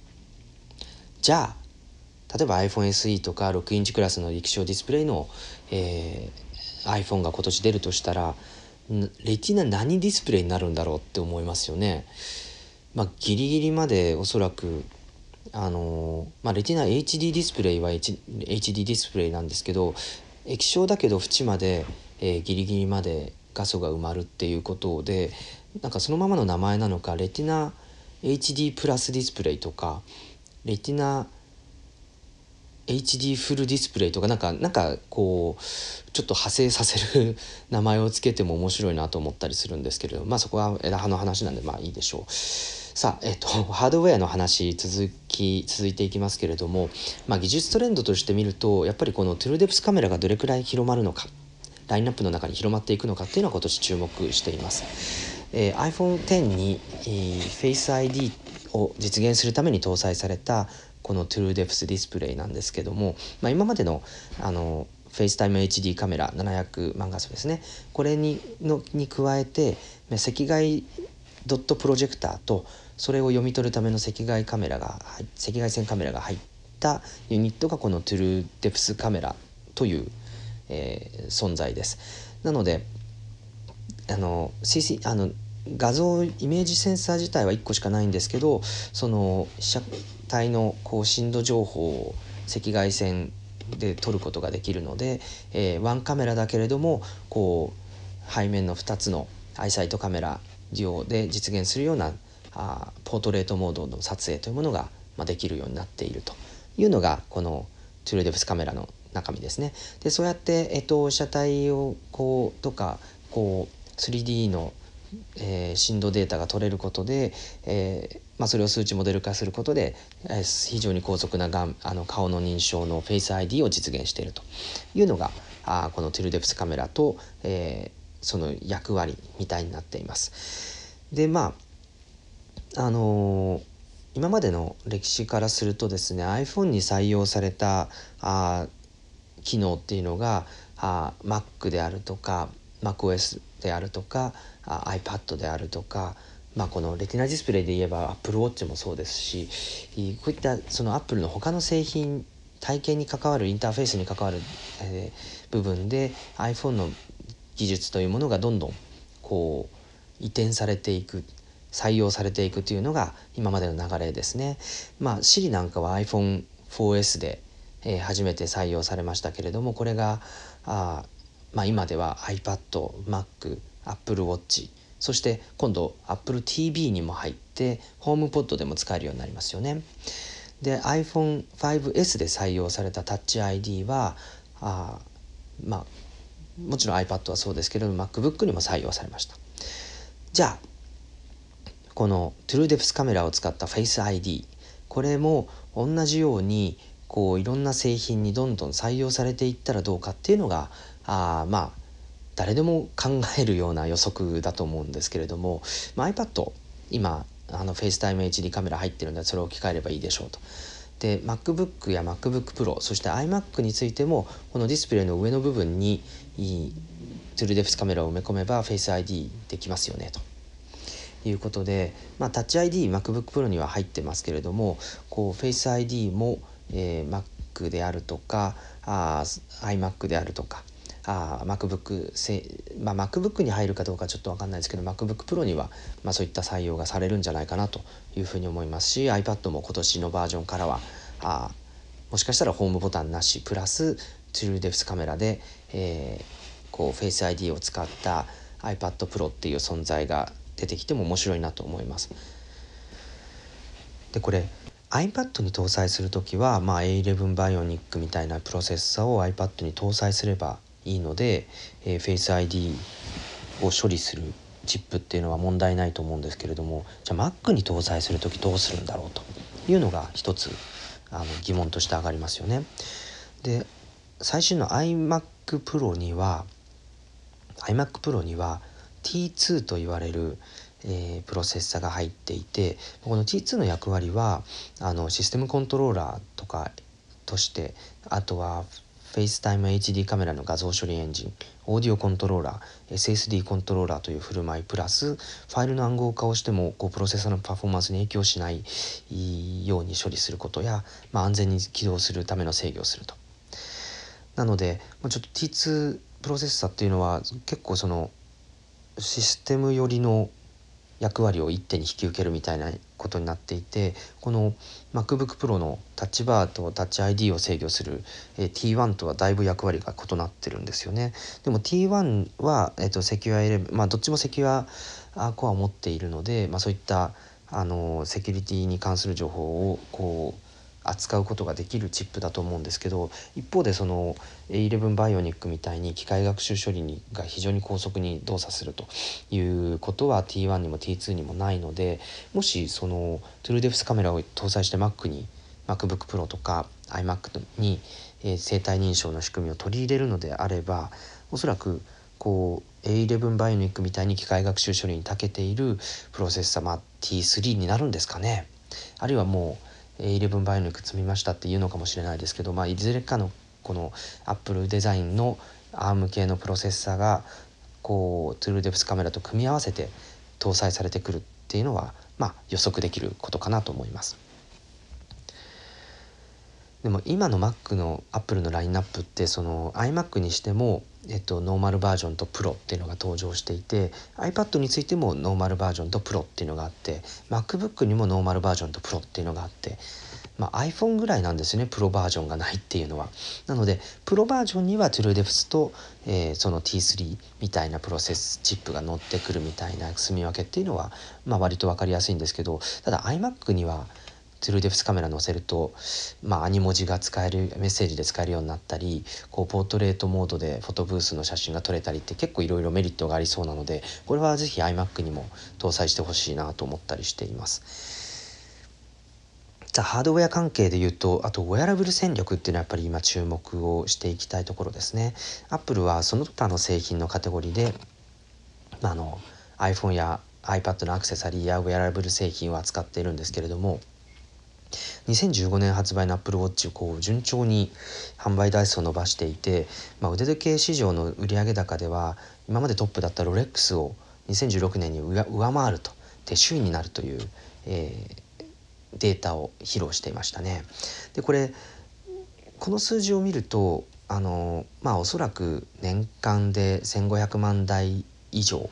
じゃあ例えば iPhone SE とか6インチクラスの液晶ディスプレイの、えー、iPhone が今年出るとしたらレティナ何ディスプレイになるんだろうって思いますよね。まあ、ギリギリまでおそらくあのまあ、レティナ HD ディスプレイは、H、HD ディスプレイなんですけど液晶だけど縁まで、えー、ギリギリまで画素が埋まるっていうことでなんかそのままの名前なのかレティナ HD プラスディスプレイとかレティナ HD フルディスプレイとかなんかなんかこうちょっと派生させる名前をつけても面白いなと思ったりするんですけれどまあそこは枝葉の話なんでまあいいでしょう。さあ、えっと、ハードウェアの話続き続いていきますけれども、まあ、技術トレンドとして見るとやっぱりこのトゥルーデプスカメラがどれくらい広まるのかラインナップの中に広まっていくのかっていうのは今年注目しています。えー、iPhone X に、えー、Face ID を実現するために搭載されたこの True Depth ディスプレイなんですけども、まあ、今までのあの FaceTime HD カメラ700万画素ですねこれにのに加えて赤外ドットプロジェクターとそれを読み取るための赤外カメラが赤外線カメラが入ったユニットがこの True Depth カメラという、えー、存在です。なのであの CC あの画像イメージセンサー自体は1個しかないんですけどその被写体のこう震度情報を赤外線で撮ることができるので、えー、ワンカメラだけれどもこう背面の2つのアイサイトカメラデュオで実現するようなあポートレートモードの撮影というものが、まあ、できるようになっているというのがこのトゥルーデブスカメラの中身ですね。でそうやって、えっと、車体をこうとかこう 3D のえー、振動データが取れることで、えーまあ、それを数値モデル化することで、えー、非常に高速ながんあの顔の認証のフェイス ID を実現しているというのがあこのトゥルデプスカメラと、えー、その役割みたいになっています。でまああのー、今までの歴史からするとですね iPhone に採用されたあ機能っていうのがあ Mac であるとか MacOS であるとか iPad であるとか、まあ、このレティナディスプレイで言えば Apple Watch もそうですしこういったその Apple の他の製品体験に関わるインターフェースに関わる、えー、部分で iPhone の技術というものがどんどんこう移転されていく採用されていくというのが今までの流れですね。まあ Siri なんかは iPhone4S で、えー、初めて採用されましたけれどもこれがあ、まあ、今では iPad、Mac、Apple Watch そして今度 Apple TV にも入ってホームポッドでも使えるようになりますよね。で iPhone5S で採用された Touch ID はあまあもちろん iPad はそうですけれども MacBook にも採用されました。じゃあこの TrueDepth カメラを使った Face ID これも同じようにこういろんな製品にどんどん採用されていったらどうかっていうのがあまあ誰でも考えるような予測だと思うんですけれども、まあ、iPad 今あの FaceTimeHD カメラ入ってるんでそれを置き換えればいいでしょうと。で MacBook や MacBookPro そして iMac についてもこのディスプレイの上の部分にトゥルデフスカメラを埋め込めば Face ID できますよねということで、まあ、Touch IDMacBook Pro には入ってますけれどもこう Face ID も、えー、Mac であるとかあ iMac であるとかあ MacBook せ、まあ、MacBook に入るかどうかちょっと分かんないですけど MacBook Pro には、まあ、そういった採用がされるんじゃないかなというふうに思いますし iPad も今年のバージョンからはあもしかしたらホームボタンなしプラス TrueDepth カメラで、えー、こう Face ID を使った iPad Pro っていう存在が出てきても面白いなと思います。でこれ iPad に搭載する時は、まあ、A11 バイオニックみたいなプロセッサを iPad に搭載すればいいので、えー、Face ID を処理するチップっていうのは問題ないと思うんですけれどもじゃあ Mac に搭載する時どうするんだろうというのが一つあの疑問として上がりますよね。で最新の iMac Pro には iMac Pro には T2 と言われる、えー、プロセッサが入っていてこの T2 の役割はあのシステムコントローラーとかとしてあとは FaceTimeHD カメラの画像処理エンジンオーディオコントローラー SSD コントローラーという振る舞いプラスファイルの暗号化をしてもこうプロセッサーのパフォーマンスに影響しないように処理することや、まあ、安全に起動するための制御をすると。なので、ま、ちょっと T2 プロセッサーっていうのは結構そのシステム寄りの役割を一手に引き受けるみたいなことになっていてこの MacBook Pro のタッチバーとタッチ ID を制御する、えー、T1 とはだいぶ役割が異なってるんですよね。でも T1 は、えーと、セキュア11まあどっちもセキュアコアを持っているので、まあ、そういったあのセキュリティに関する情報をこう扱うことができるチップだと思うんですけど一方でその A11 バイオニックみたいに機械学習処理にが非常に高速に動作するということは T1 にも T2 にもないのでもしその TrueDepth カメラを搭載して Mac に MacBook Pro とか iMac に、えー、生体認証の仕組みを取り入れるのであればおそらくこう A11 バイオニックみたいに機械学習処理に長けているプロセッサー、まあ、T3 になるんですかね。あるいはもう11バイオニック積みましたっていうのかもしれないですけど、まあ、いずれかのこのアップルデザインの ARM 系のプロセッサーがこうトゥルーデプスカメラと組み合わせて搭載されてくるっていうのは、まあ、予測できることかなと思います。でも今の Mac の Apple のラインナップってその iMac にしても、えっと、ノーマルバージョンとプロっていうのが登場していて iPad についてもノーマルバージョンとプロっていうのがあって MacBook にもノーマルバージョンとプロっていうのがあって、まあ、iPhone ぐらいなんですよねプロバージョンがないっていうのは。なのでプロバージョンには TrueDepth と、えー、その T3 みたいなプロセスチップが乗ってくるみたいな住み分けっていうのは、まあ、割と分かりやすいんですけどただ iMac にはトゥルーデフスカメラ載せると、まあ、アニ文字が使えるメッセージで使えるようになったりこうポートレートモードでフォトブースの写真が撮れたりって結構いろいろメリットがありそうなのでこれは是非 iMac にも搭載してほしいなと思ったりしています。じゃハードウェア関係で言うとあとウェアラブル戦略っていうのはやっぱり今注目をしていきたいところですね。アップルはその他の製品のカテゴリーで、あの iPhone や iPad のアクセサリーやウェアラブル製品を扱っているんですけれども2015年発売の Apple Watch をこう順調に販売台数を伸ばしていて、まあ、腕時計市場の売上高では今までトップだったロレックスを2016年に上回るとで首位になるという、えー、データを披露していましたね。でこれこの数字を見るとあのまあおそらく年間で1,500万台以上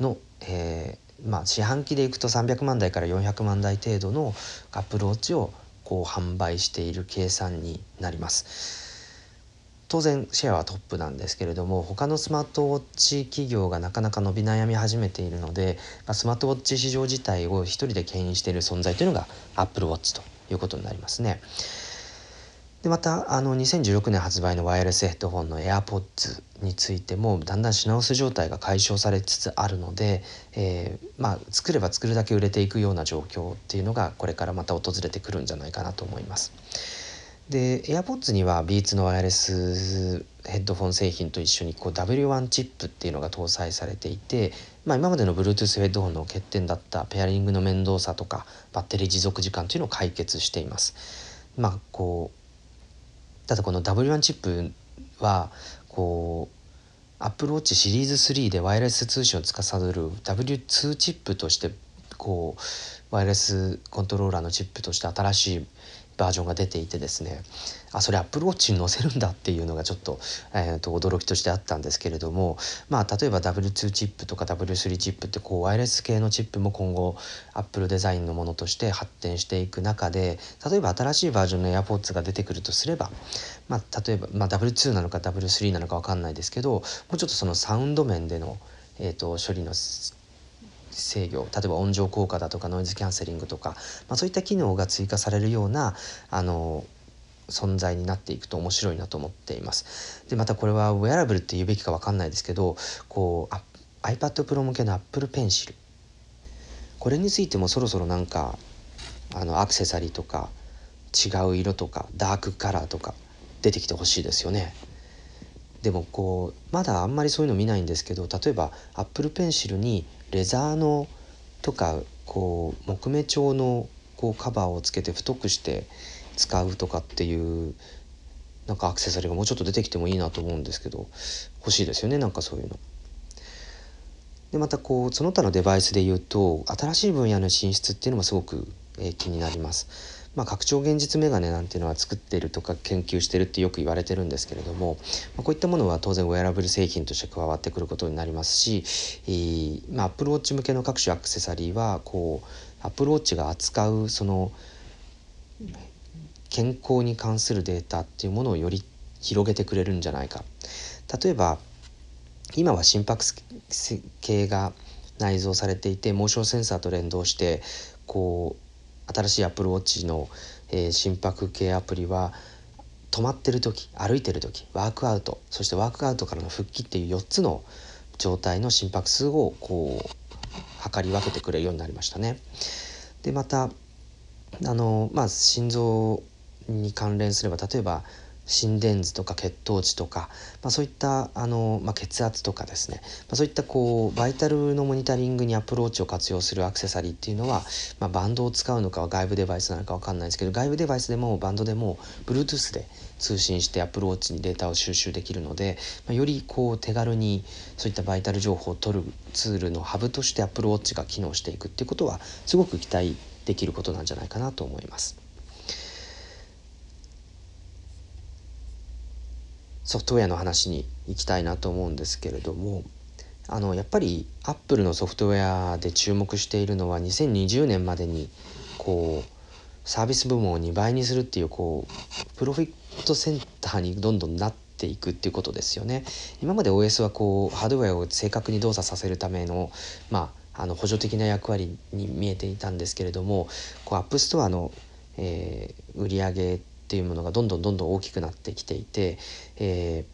の、えー、まあ、四半期でいくと300万台から400万台程度のアップルウォッチをこう販売している計算になります。当然シェアはトップなんですけれども他のスマートウォッチ企業がなかなか伸び悩み始めているので、スマートウォッチ市場自体を一人で牽引している存在というのがアップルウォッチということになりますね。でまたあの2016年発売のワイヤレスヘッドホンの AirPods についてもだんだん品薄状態が解消されつつあるので、えー、まあ、作れば作るだけ売れていくような状況っていうのがこれからまた訪れてくるんじゃないかなと思います。で AirPods には Beats のワイヤレスヘッドフォン製品と一緒にこう W1 チップっていうのが搭載されていてまあ、今までの Bluetooth ヘッドホンの欠点だったペアリングの面倒さとかバッテリー持続時間というのを解決しています。まあ、こうただこの W1 チップはこうアップルウォッチシリーズ3でワイヤレス通信を司る W2 チップとしてこうワイヤレスコントローラーのチップとして新しいバージョンが出ていてですね。あそれアップルウォッチに載せるんだっていうのがちょっと,、えーと、驚きとしてあったんですけれどもまあ例えば W2 チップとか W3 チップってこうワイヤレス系のチップも今後アップルデザインのものとして発展していく中で例えば新しいバージョンの AirPods が出てくるとすれば、まあ、例えば、まあ、W2 なのか W3 なのか分かんないですけどもうちょっとそのサウンド面での、えーと処理の制御例えば音情効果だとかノイズキャンセリングとか、まあ、そういった機能が追加されるようなあの存在になっていくと面白いなと思っています。でまたこれはウェアラブルって言うべきか分かんないですけどこう iPad Pro 向けの Apple Pencil これについてもそろそろなんかあのアクセサリーとか違う色とかダークカラーとか出てきてほしいですよね。でもこうまだあんまりそういうの見ないんですけど例えば Apple Pencil にレザーのとかこう木目調のこうカバーをつけて太くして使うとかっていうなんかアクセサリーがもうちょっと出てきてもいいなと思うんですけど欲しいですよねなんかそういうの。でまたこうその他のデバイスで言うと新しい分野の進出っていうのもすごく、えー、気になります。まあ、拡張現実メガネなんていうのは作ってるとか研究してるってよく言われてるんですけれども、まあ、こういったものは当然ウェアラブル製品として加わってくることになりますし、えーまあ、Apple Watch 向けの各種アクセサリーはこう Apple Watch が扱うその健康に関するデータっていうものをより広げてくれるんじゃないか。例えば今は心拍数計が内蔵されていてモーションセンサーと連動してこう新しい Apple Watch の、えー、心拍計アプリは止まってる時歩いてる時ワークアウトそしてワークアウトからの復帰っていう4つの状態の心拍数をこう測り分けてくれるようになりましたね。でまたあのまあ心臓に関連すれば例えば心電図とか血糖値とか、まあ、そういったあの、まあ、血圧とかですね、まあ、そういったこうバイタルのモニタリングにアップルウォッチを活用するアクセサリーっていうのは、まあ、バンドを使うのかは外部デバイスなのか分かんないですけど外部デバイスでもバンドでも Bluetooth で通信してアップルウォッチにデータを収集できるので、まあ、よりこう手軽にそういったバイタル情報を取るツールのハブとして Apple Watch が機能していくっていうことはすごく期待できることなんじゃないかなと思います。ソフトウェアの話に行きたいなと思うんですけれどもあのやっぱりアップルのソフトウェアで注目しているのは2020年までにこうサービス部門を2倍にするっていうこうプロフィットセンターにどんどんなっていくっていうことですよね。今まで OS はこうハードウェアを正確に動作させるためのまああの補助的な役割に見えていたんですけれどもこうアップストアの、えー、売り上げっていうものがどんどんどんどん大きくなってきていて、え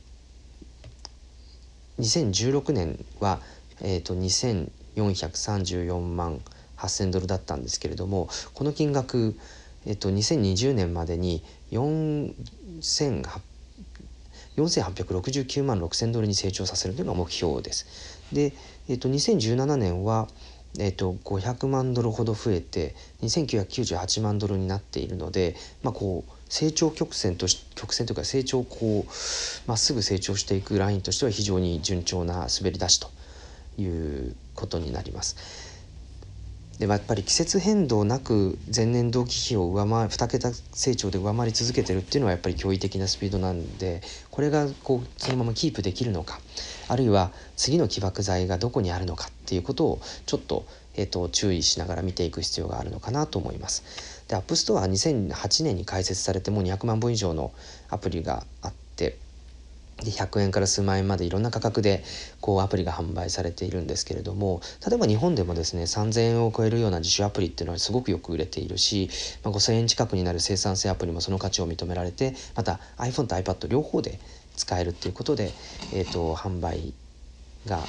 ー、2016年は、えーと、2434万8,000ドルだったんですけれどもこの金額、えーと、2020年までに4869万6,000ドルに成長させるというのが目標です。で、えーと、2017年はえーと、500万ドルほど増えて2998万ドルになっているので、まあ、こう成長曲線とし曲線というか成長こうまっすぐ成長していくラインとしては非常に順調な滑り出しということになります。でやっぱり季節変動なく前年同期比を上回2桁成長で上回り続けてるっていうのはやっぱり驚異的なスピードなんでこれがこうそのままキープできるのかあるいは次の起爆剤がどこにあるのかっていうことをちょっと,、えーと注意しながら見ていく必要があるのかなと思います。でアップストアは2008年に開設されてもう200万本以上のアプリがあってで100円から数万円までいろんな価格でこうアプリが販売されているんですけれども例えば日本でもですね3000円を超えるような辞書アプリっていうのはすごくよく売れているし、まあ、5000円近くになる生産性アプリもその価値を認められてまた iPhone と iPad 両方で使えるっていうことで、えーと販売が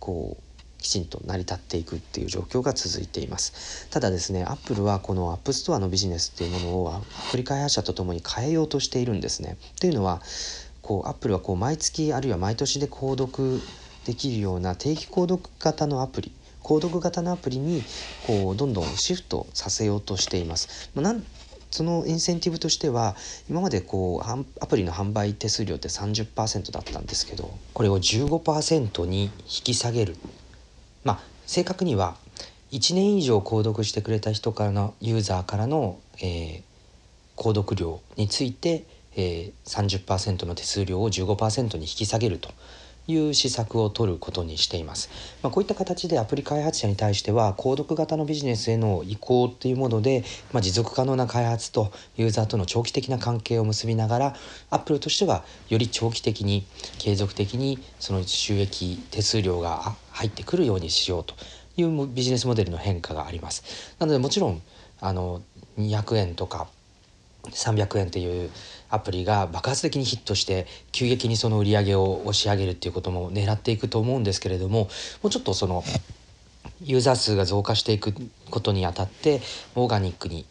こうきちんと成り立っていくっていう状況が続いています。ただですねアップルはこのアップストアのビジネスっていうものをアプリ開発者とともに変えようとしているんですね。というのはこうアップルはこう毎月あるいは毎年で購読できるような定期購読型のアプリ購読型のアプリにこうどんどんシフトさせようとしています。まあ、なんそのインセンティブとしては今までこうアプリの販売手数料って30%だったんですけどこれを15%に引き下げる。まあ正確には1年以上購読してくれた人からのユーザーからの、えー、購読料について、えー、30%の手数料を15%に引き下げると。いう施策を取ることにしています。まあ、こういった形でアプリ開発者に対しては購読型のビジネスへの移行っていうもので、まあ、持続可能な開発とユーザーとの長期的な関係を結びながらアップルとしてはより長期的に継続的にその収益手数料が入ってくるようにしようというビジネスモデルの変化があります。なのでもちろんあの200円とか300円っていうアプリが爆発的にヒットして急激にその売り上げを押し上げるっていうことも狙っていくと思うんですけれどももうちょっとそのユーザー数が増加していくことにあたってオーガニックに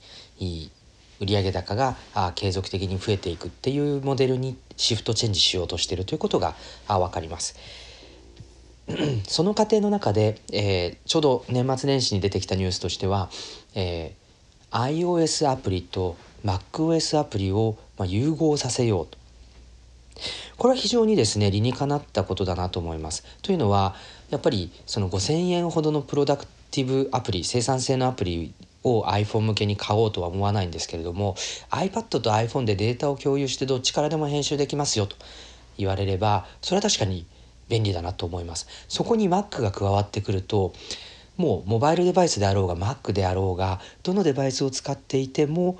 売上高が継続的に増えていくっていうモデルにシフトチェンジしようとしているということが分かります。その過程の中で、えー、ちょうど年末年始に出てきたニュースとしては、えー、iOS アプリと MacOS アプリをま融合させようと。これは非常にですね理にかなったことだなと思います。というのはやっぱりその5,000円ほどのプロダクティブアプリ生産性のアプリを iPhone 向けに買おうとは思わないんですけれども iPad と iPhone でデータを共有してどっちからでも編集できますよと言われればそれは確かに便利だなと思います。そこに Mac が加わってくるともうモバイルデバイスであろうが Mac であろうがどのデバイスを使っていても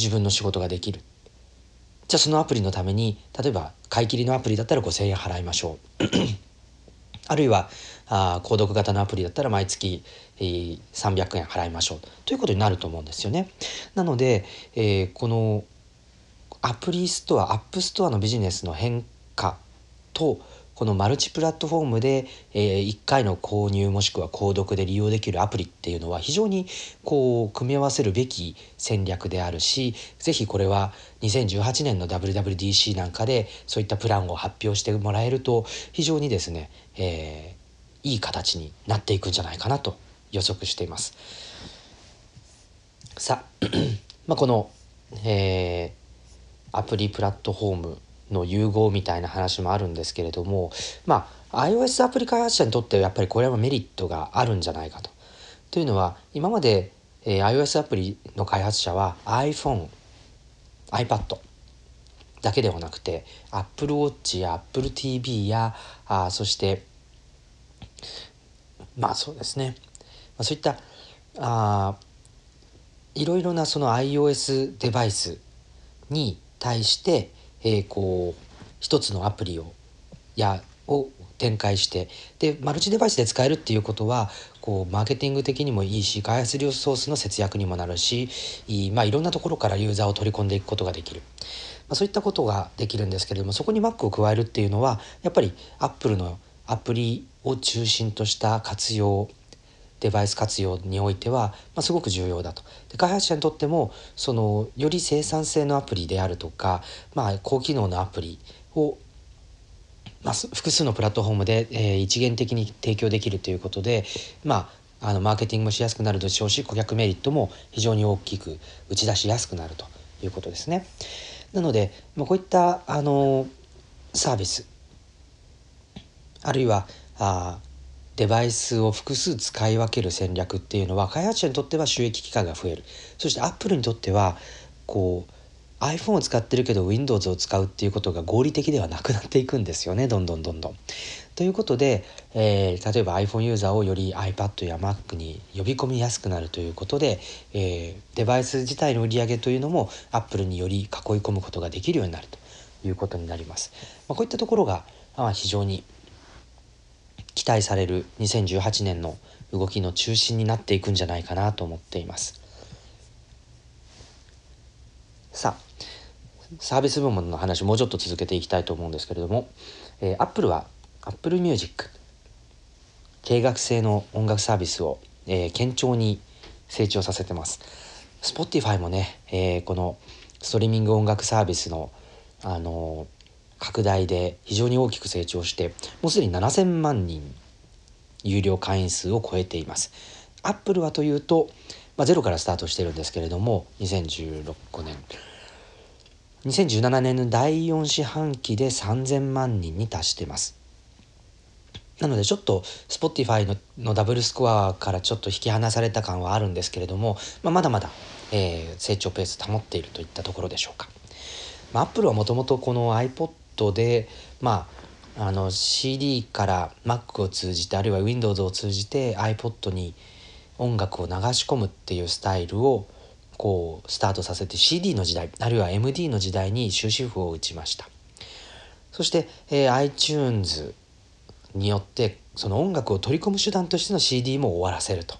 自分の仕事ができる。じゃあそのアプリのために例えば買い切りのアプリだったら5,000円払いましょう。あるいはあ購読型のアプリだったら毎月、えー、300円払いましょう。ということになると思うんですよね。なので、えー、このアプリストアアップストアのビジネスの変化とこのマルチプラットフォームで、えー、1回の購入もしくは購読で利用できるアプリっていうのは非常にこう組み合わせるべき戦略であるし是非これは2018年の WWDC なんかでそういったプランを発表してもらえると非常にですね、えー、いい形になっていくんじゃないかなと予測しています。さあ、まあ、この、えー、アプリプラットフォームの融合みたいな話もあるんですけれどもまあ iOS アプリ開発者にとってはやっぱりこれはメリットがあるんじゃないかと。というのは今まで、えー、iOS アプリの開発者は iPhone、iPad だけではなくて Apple Watch や Apple TV やあそしてまあそうですね、まあ、そういったあいろいろなその iOS デバイスに対してえー、こう一つのアプリをやを展開してでマルチデバイスで使えるっていうことはこうマーケティング的にもいいし開発リソースの節約にもなるしい,、まあ、いろんなところからユーザーを取り込んでいくことができる、まあ、そういったことができるんですけれどもそこに Mac を加えるっていうのはやっぱり Apple のアプリを中心とした活用デバイス活用においては、まあ、すごく重要だとで開発者にとってもそのより生産性のアプリであるとか、まあ、高機能のアプリをまあ、複数のプラットフォームで、えー、一元的に提供できるということで、まあ、あのマーケティングもしやすくなるでしょうし顧客メリットも非常に大きく打ち出しやすくなるということですね。なので、まあ、こういったあのサービスあるいはあデバイスを複数使い分ける戦略っていうのは開発者にとっては収益機会が増えるそしてアップルにとってはこう iPhone を使ってるけど Windows を使うっていうことが合理的ではなくなっていくんですよねどんどんどんどん。ということで、えー、例えば iPhone ユーザーをより iPad や Mac に呼び込みやすくなるということで、えー、デバイス自体の売り上げというのも Apple により囲い込むことができるようになるということになります。まあ、こういったところが、まあ、非常に待される2018年の動きの中心になっていくんじゃないかなと思っています。さあサービス部門の話もうちょっと続けていきたいと思うんですけれども、えー、Apple は Apple Music 定額制の音楽サービスを、えー、堅調に成長させてます。Spotify もね、えー、このストリーミング音楽サービスのあの拡大で非常に大きく成長してもうすでに7000万人有料会員数を超えています。アップルはというと、まあ、ゼロからスタートしてるんですけれども2016年。2017年の第4四半期で3000万人に達してます。なのでちょっと Spotify ののダブルスコアからちょっと引き離された感はあるんですけれども、まあ、まだまだ、えー、成長ペース保っているといったところでしょうか。まあ、Apple はもともとこの iPod で、まあ、あの CD から Mac を通じてあるいは Windows を通じて iPod に音楽を流し込むっていうスタイルをこうスタートさせて CD の時代あるいは MD の時代に終止符を打ちました。そして、えー、iTunes によってその音楽を取り込む手段としての CD も終わらせると。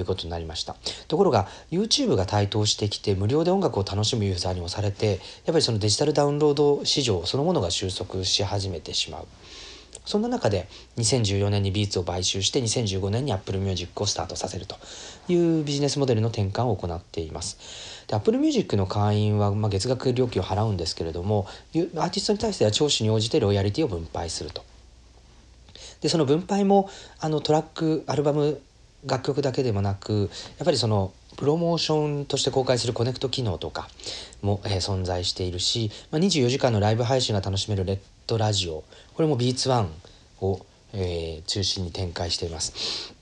いうことになりましたところが YouTube が台頭してきて無料で音楽を楽しむユーザーにもされてやっぱりそのデジタルダウンロード市場そのものが収束し始めてしまうそんな中で2014年にビーツを買収して2015年に Apple Music をスタートさせるというビジネスモデルの転換を行っています。で Apple Music の会員は、まあ、月額料金を払うんですけれどもアーティストに対しては聴取に応じてロイヤリティを分配すると。でその分配もあのトラックアルバム楽曲だけでもなくやっぱりそのプロモーションとして公開するコネクト機能とかも、えー、存在しているし、まあ、24時間のライブ配信が楽しめるレッドラジオこれも Beats1 を、えー、中心に展開しています。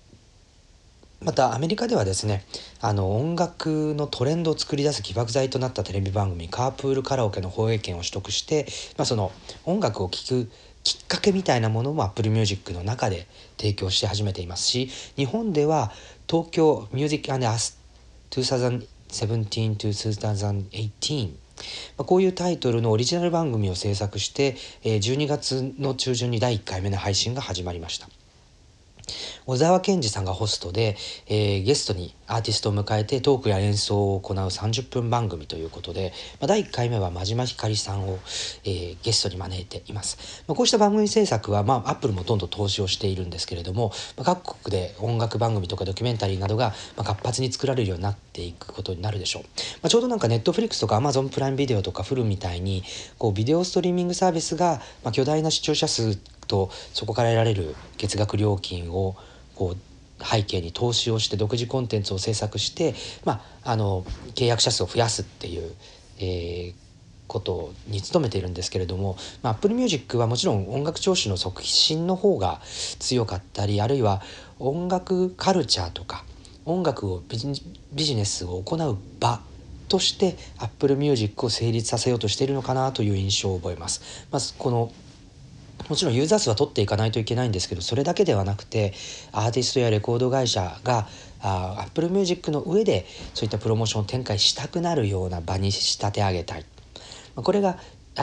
またアメリカではですねあの音楽のトレンドを作り出す起爆剤となったテレビ番組「カープールカラオケ」の放映権を取得して、まあ、その音楽を聴くきっかけみたいなものも Apple Music の中で提供して始めていますし日本では東京 Music and Us 2017-2018こういうタイトルのオリジナル番組を制作して12月の中旬に第1回目の配信が始まりました。小沢健二さんがホストで、えー、ゲストにアーティストを迎えてトークや演奏を行う30分番組ということで、まあ、第1回目は真島ひかりさんを、えー、ゲストに招いています、まあ、こうした番組制作は、まあ、アップルもどんどん投資をしているんですけれども、まあ、各国で音楽番組とかドキュメンタリーなどが、まあ、活発に作られるようになっていくことになるでしょう、まあ、ちょうどなんかネットフリックスとかアマゾンプライムビデオとかフルみたいにこうビデオストリーミングサービスが、まあ、巨大な視聴者数とそこから得られる月額料金をこう背景に投資をして独自コンテンツを制作して、まあ、あの契約者数を増やすっていう、えー、ことに努めているんですけれども、まあ、Apple Music はもちろん音楽聴取の促進の方が強かったりあるいは音楽カルチャーとか音楽をビジネスを行う場として Apple Music を成立させようとしているのかなという印象を覚えます。まずこのもちろんユーザー数は取っていかないといけないんですけどそれだけではなくてアーティストやレコード会社があ Apple Music の上でそういったプロモーションを展開したくなるような場に仕立て上げたいこれが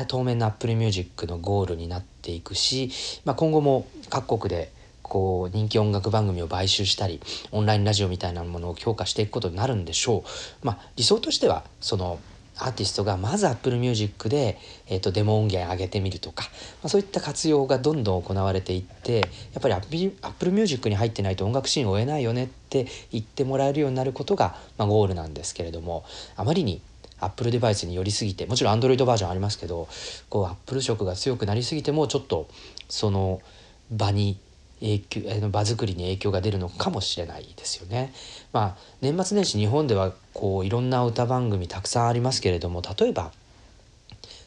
当面の Apple Music のゴールになっていくし、まあ、今後も各国でこう人気音楽番組を買収したりオンラインラジオみたいなものを強化していくことになるんでしょう。まあ、理想としてはそのアーティストがまず Apple Music で、えーと、デモ音源上げてみるとか、まあ、そういった活用がどんどん行われていってやっぱり Apple Music に入ってないと音楽シーンを追えないよねって言ってもらえるようになることが、まあ、ゴールなんですけれどもあまりに Apple デバイスに寄りすぎてもちろん Android バージョンありますけどこう Apple 色が強くなりすぎてもちょっとその場に影響場作りに影響が出るのかもしれないですよね。まあ年末年始日本ではこういろんな歌番組たくさんありますけれども例えば、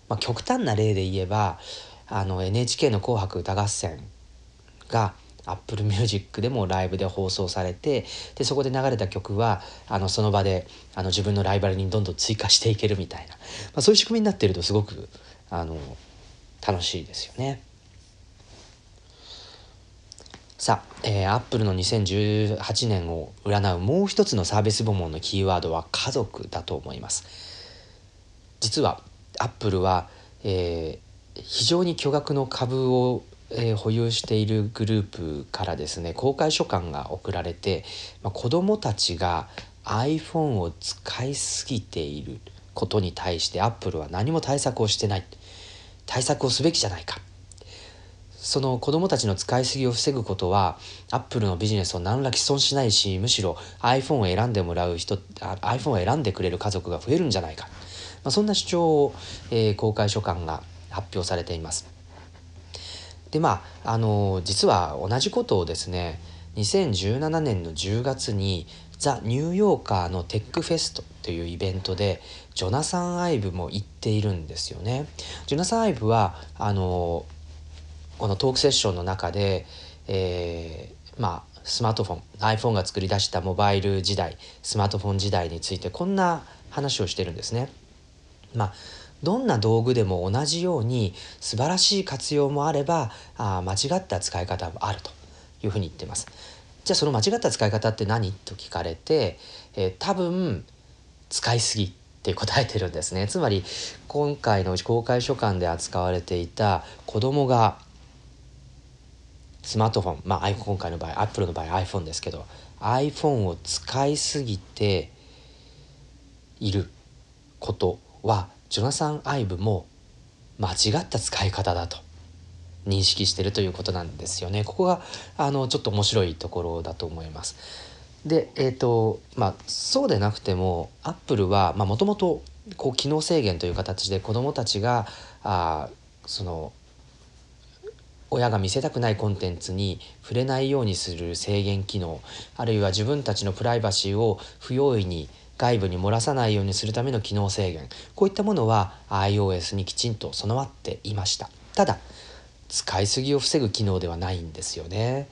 まあ、極端な例で言えばあの NHK の「紅白歌合戦」が Apple Music でもライブで放送されてでそこで流れた曲はあのその場であの自分のライバルにどんどん追加していけるみたいな、まあ、そういう仕組みになっているとすごくあの楽しいですよね。さあ、えー、アップルの2018年を占うもう一つのサービス部門のキーワードは家族だと思います。実はアップルは、えー、非常に巨額の株を、えー、保有しているグループからですね公開書簡が送られて、まあ、子どもたちが iPhone を使いすぎていることに対してアップルは何も対策をしてない対策をすべきじゃないかその子供たちの使いすぎを防ぐことはアップルのビジネスを何ら毀損しないしむしろ iPhone を選んでもらう人 iPhone を選んでくれる家族が増えるんじゃないか、まあ、そんな主張を、えー、公開書簡が、発表されています。でまああの実は同じことをですね2017年の10月にザ・ニューヨーカーのテックフェストというイベントでジョナサン・アイブも行っているんですよね。ジョナサン・アイブはあのこのトークセッションの中で、えー、まあスマートフォン iPhone が作り出したモバイル時代スマートフォン時代についてこんな話をしてるんですね。まあどんな道具でも同じように素晴らしい活用もあればあ間違った使い方もあるというふうに言ってます。じゃあその間違った使い方って何？と聞かれて、えー、多分使いすぎって答えてるんですね。つまり今回の公開書簡で扱われていた子供がスマートフォン、まあ、今回の場合 Apple の場合 iPhone ですけど iPhone を使いすぎていることはジョナサン・アイブも間違った使い方だと認識してるということなんですよね。ここがあのちょっと面白いところだと思います。でえっ、ー、とまあそうでなくてもアップルはもともと機能制限という形で子どもたちがあその親が見せたくないコンテンツに触れないようにする制限機能あるいは自分たちのプライバシーを不用意に外部に漏らさないようにするための機能制限こういったものは iOS にきちんと備わっていました。ただ使いすぎを防ぐ機能ではないんですよね。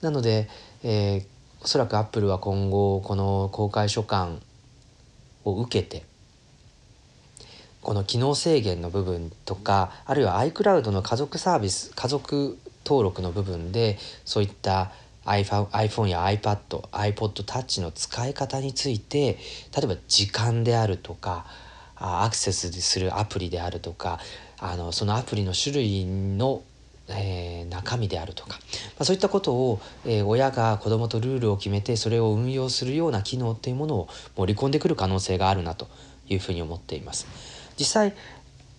なので、えー、おそらく Apple は今後この公開書簡を受けてこの機能制限の部分とかあるいは iCloud の家族サービス家族登録の部分でそういった iPhone や iPad、iPod Touch の使い方について例えば時間であるとかアクセスするアプリであるとかあのそのアプリの種類の、えー、中身であるとか、まあ、そういったことを、えー、親が子どもとルールを決めてそれを運用するような機能っていうものを盛り込んでくる可能性があるなというふうに思っています。実際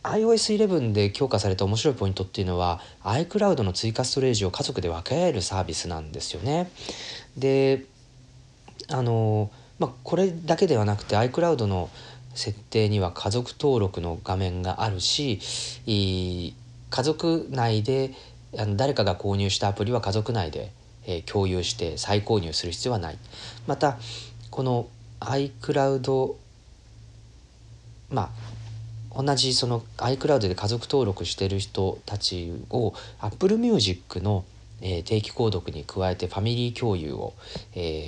iOS11 で強化された面白いポイントっていうのは iCloud の追加ストレージを家族で分け合えるサービスなんですよね。であのまあこれだけではなくて iCloud の設定には家族登録の画面があるし家族内で誰かが購入したアプリは家族内で、え、共有して再購入する必要はない。またこの iCloud まあ同じその iCloud で家族登録してる人たちを Apple Music の、定期購読に加えてファミリー共有を、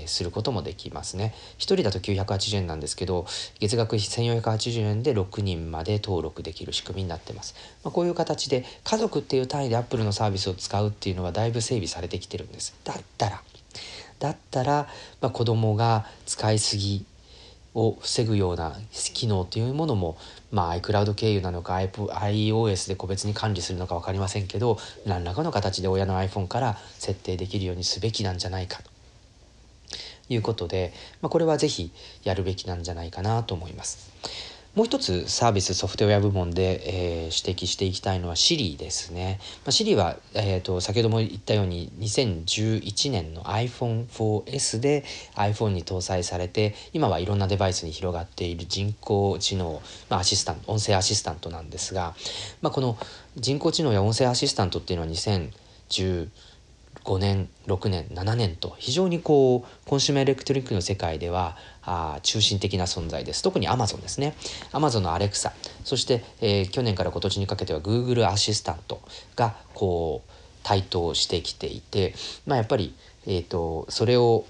することもできますね。1人だと980円なんですけど月額1480円で6人まで登録できる仕組みになってます。まあ、こういう形で家族っていう単位で Apple のサービスを使うっていうのはだいぶ整備されてきてるんです。だったらだったら、まあ、子供が使いすぎを防ぐような機能というものも、まあ、iCloud 経由なのか iOS で個別に管理するのか分かりませんけど何らかの形で親の iPhone から設定できるようにすべきなんじゃないかということで、まあ、これは是非やるべきなんじゃないかなと思います。もう一つサービスソフトウェア部門で、えー、指摘していきたいのは Siri ですね。まあ、Siri は、えーと、先ほども言ったように2011年の iPhone4S で iPhone に搭載されて今はいろんなデバイスに広がっている人工知能、まあ、アシスタント音声アシスタントなんですが、まあ、この人工知能や音声アシスタントっていうのは2010 5年6年7年と非常にこうコンシューマーエレクトリックの世界ではあ中心的な存在です。特にアマゾンですね。アマゾンのアレクサそして、えー、去年から今年にかけては Google アシスタントがこう台頭してきていて、まあ、やっぱり、えーとそれを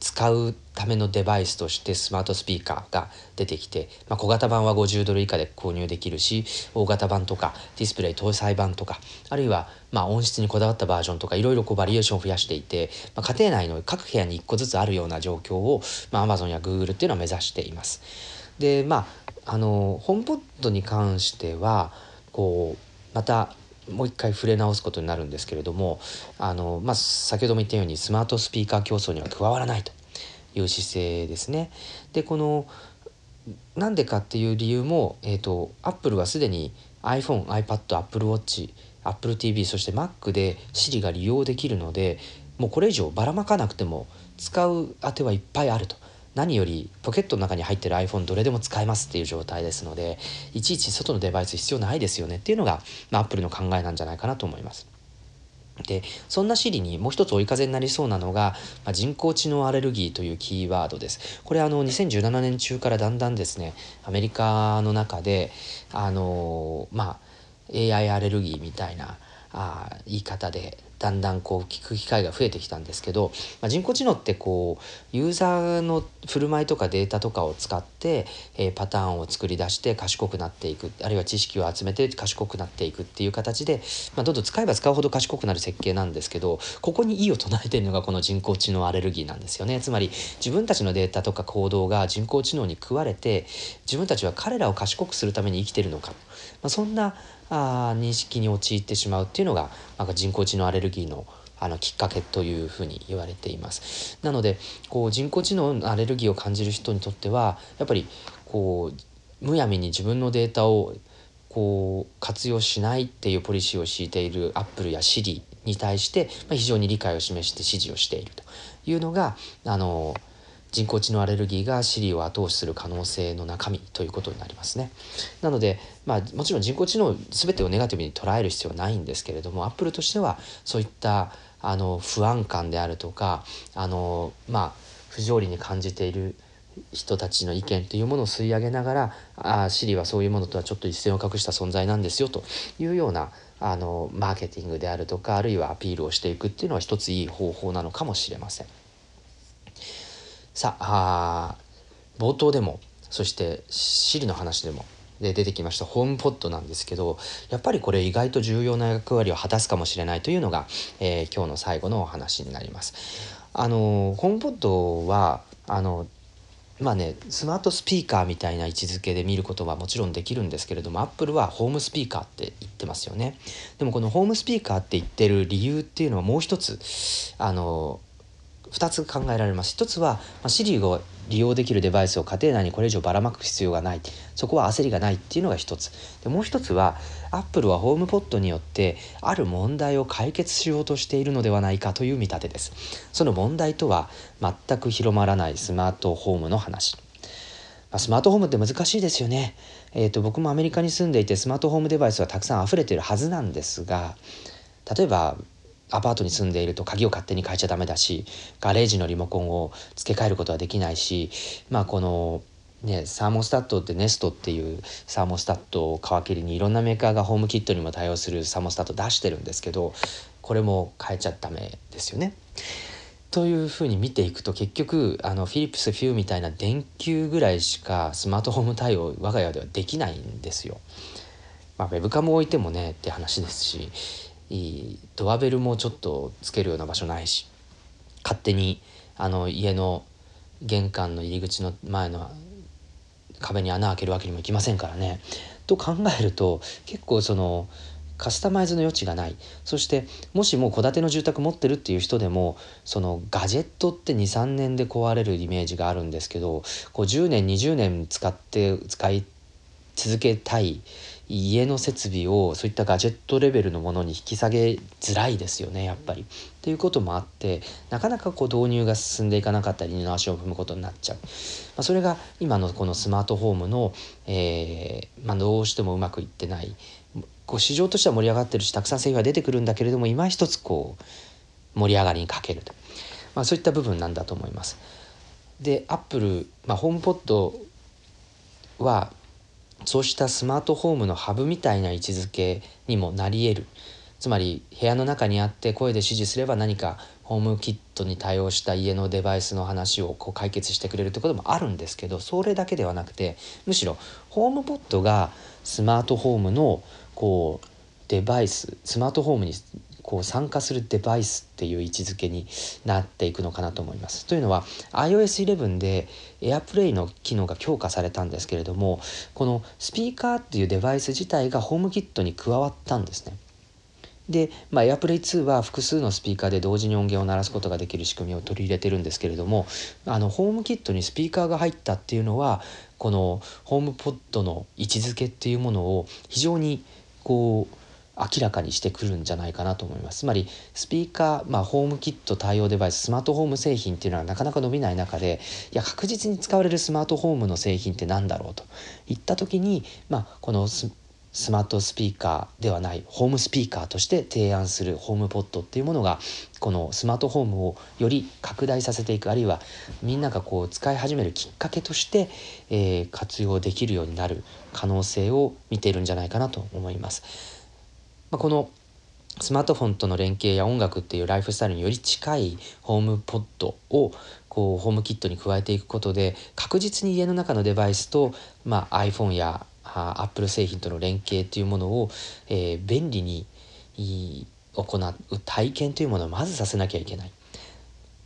使うためのデバイスとしてスマートスピーカーが出てきて、まあ、小型版は50ドル以下で購入できるし大型版とかディスプレイ搭載版とかあるいはまあ音質にこだわったバージョンとかいろいろバリエーションを増やしていて、まあ、家庭内の各部屋に1個ずつあるような状況を、まあ、Amazon や Google っていうのは目指しています。でまああのホームポットに関してはこうまたもう一回触れ直すことになるんですけれどもあの、まあ、先ほども言ったようにスマートスピーカー競争には加わらないという姿勢ですね。でこのなんでかっていう理由も、えーと、アップルはすでに iPhone、iPad、Apple Watch、Apple TV そして Mac で Siri が利用できるのでもうこれ以上ばらまかなくても使う当てはいっぱいあると何よりポケットの中に入ってる iPhone どれでも使えますっていう状態ですのでいちいち外のデバイス必要ないですよねっていうのが、まあ、Apple の考えなんじゃないかなと思います。でそんな Siri にもう一つ追い風になりそうなのが、まあ、人工知能アレルギーというキーワードです。これあの2017年中からだんだんですねアメリカの中であのまあ AI アレルギーみたいなあ言い方でだんだんこう聞く機会が増えてきたんですけど、まあ、人工知能ってこうユーザーの振る舞いとかデータとかを使って、えー、パターンを作り出して賢くなっていくあるいは知識を集めて賢くなっていくっていう形で、まあ、どんどん使えば使うほど賢くなる設計なんですけどここに異を唱えてるのがこの人工知能アレルギーなんですよね。つまり自分たちのデータとか行動が人工知能に食われて自分たちは彼らを賢くするために生きてるのか、まあ、そんなあ認識に陥ってしまうっていうのがなんか人工知能アレルギーのあのきっかけというふうに言われています。なのでこう人工知能のアレルギーを感じる人にとってはやっぱりこうむやみに自分のデータをこう活用しないっていうポリシーを敷いているアップルやシリに対して、まあ、非常に理解を示して支持をしているというのがあの人工知能アレルギーがシリを後押しする可能性の中身ということになりますね。なので、まあ、もちろん人工知能全てをネガティブに捉える必要はないんですけれどもアップルとしてはそういったあの不安感であるとかあの、まあ、不条理に感じている人たちの意見というものを吸い上げながらあシリはそういうものとはちょっと一線を画した存在なんですよというようなあのマーケティングであるとかあるいはアピールをしていくっていうのは一ついい方法なのかもしれません。さあ冒頭でもそしてシリの話でもで出てきましたホームポットなんですけどやっぱりこれ意外と重要な役割を果たすかもしれないというのが、えー、今日の最後のお話になります。あのホームポットはあのまあねスマートスピーカーみたいな位置づけで見ることはもちろんできるんですけれどもアップルはホームスピーカーって言ってますよねでもこのホームスピーカーって言ってる理由っていうのはもう一つあの2つ考えられます。1つは、まあ、Siri を利用できるデバイスを家庭内にこれ以上ばらまく必要がないそこは焦りがないっていうのが1つでもう1つは Apple はホームポットによってある問題を解決しようとしているのではないかという見立てですその問題とは全く広まらないスマートホームの話、スマートホームって難しいですよね。えーと、僕もアメリカに住んでいてスマートホームデバイスはたくさん溢れてるはずなんですが例えばアパートに住んでいると鍵を勝手に変えちゃダメだしガレージのリモコンを付け替えることはできないしまあこのね、サーモスタットってネストっていうサーモスタットを皮切りにいろんなメーカーがホームキットにも対応するサーモスタット出してるんですけどこれも変えちゃダメですよね。というふうに見ていくと結局あのフィリップス・フューみたいな電球ぐらいしかスマートフォーム対応我が家ではできないんですよ。まあ、ウェブカム置いてもねって話ですしドアベルもちょっとつけるような場所ないし勝手にあの家の玄関の入り口の前の壁に穴開けるわけにもいきませんからね。と考えると結構そのカスタマイズの余地がないそしてもしもう戸建ての住宅持ってるっていう人でもそのガジェットって23年で壊れるイメージがあるんですけどこう10年20年使って使い続けたい家の設備をそういったガジェットレベルのものに引き下げづらいですよねやっぱり。ということもあってなかなかこう導入が進んでいかなかったり二の足を踏むことになっちゃう、まあ、それが今のこのスマートフォームの、えーまあ、どうしてもうまくいってないこう市場としては盛り上がってるしたくさん製品が出てくるんだけれども今一つこう盛り上がりに欠けると、まあ、そういった部分なんだと思います。でアップル、まあ、ホームポットはそうしたスマートホームのハブみたいな位置づけにもなり得る。つまり部屋の中にあって声で指示すれば何かホームキットに対応した家のデバイスの話をこう解決してくれるってこともあるんですけどそれだけではなくてむしろホームポットがスマートホームのこうデバイススマートホームにこう参加するデバイスっていう位置づけになっていくのかなと思います。というのは iOS11 で AirPlay の機能が強化されたんですけれどもこのスピーカーっていうデバイス自体がホームキットに加わったんですね。で、まあ、AirPlay2 は複数のスピーカーで同時に音源を鳴らすことができる仕組みを取り入れてるんですけれどもあのホームキットにスピーカーが入ったっていうのはこのホームポットの位置づけっていうものを非常にこう明らかにしてくるんじゃないかなと思いますつまりスピーカー、まあ、ホームキット対応デバイススマートホーム製品っていうのはなかなか伸びない中でいや確実に使われるスマートホームの製品って何だろうといった時に、まあ、このススマートスピーカーではないホームスピーカーとして提案するホームポットっていうものがこのスマートホームをより拡大させていくあるいはみんながこう使い始めるきっかけとして、えー、活用できるようになる可能性を見ているんじゃないかなと思います。まあ、このスマートフォンとの連携や音楽っていうライフスタイルにより近いホームポッドをこうホームキットに加えていくことで確実に家の中のデバイスと、まあ、iPhone やアップル製品との連携というものを、えー、便利に行う体験というものをまずさせなきゃいけない。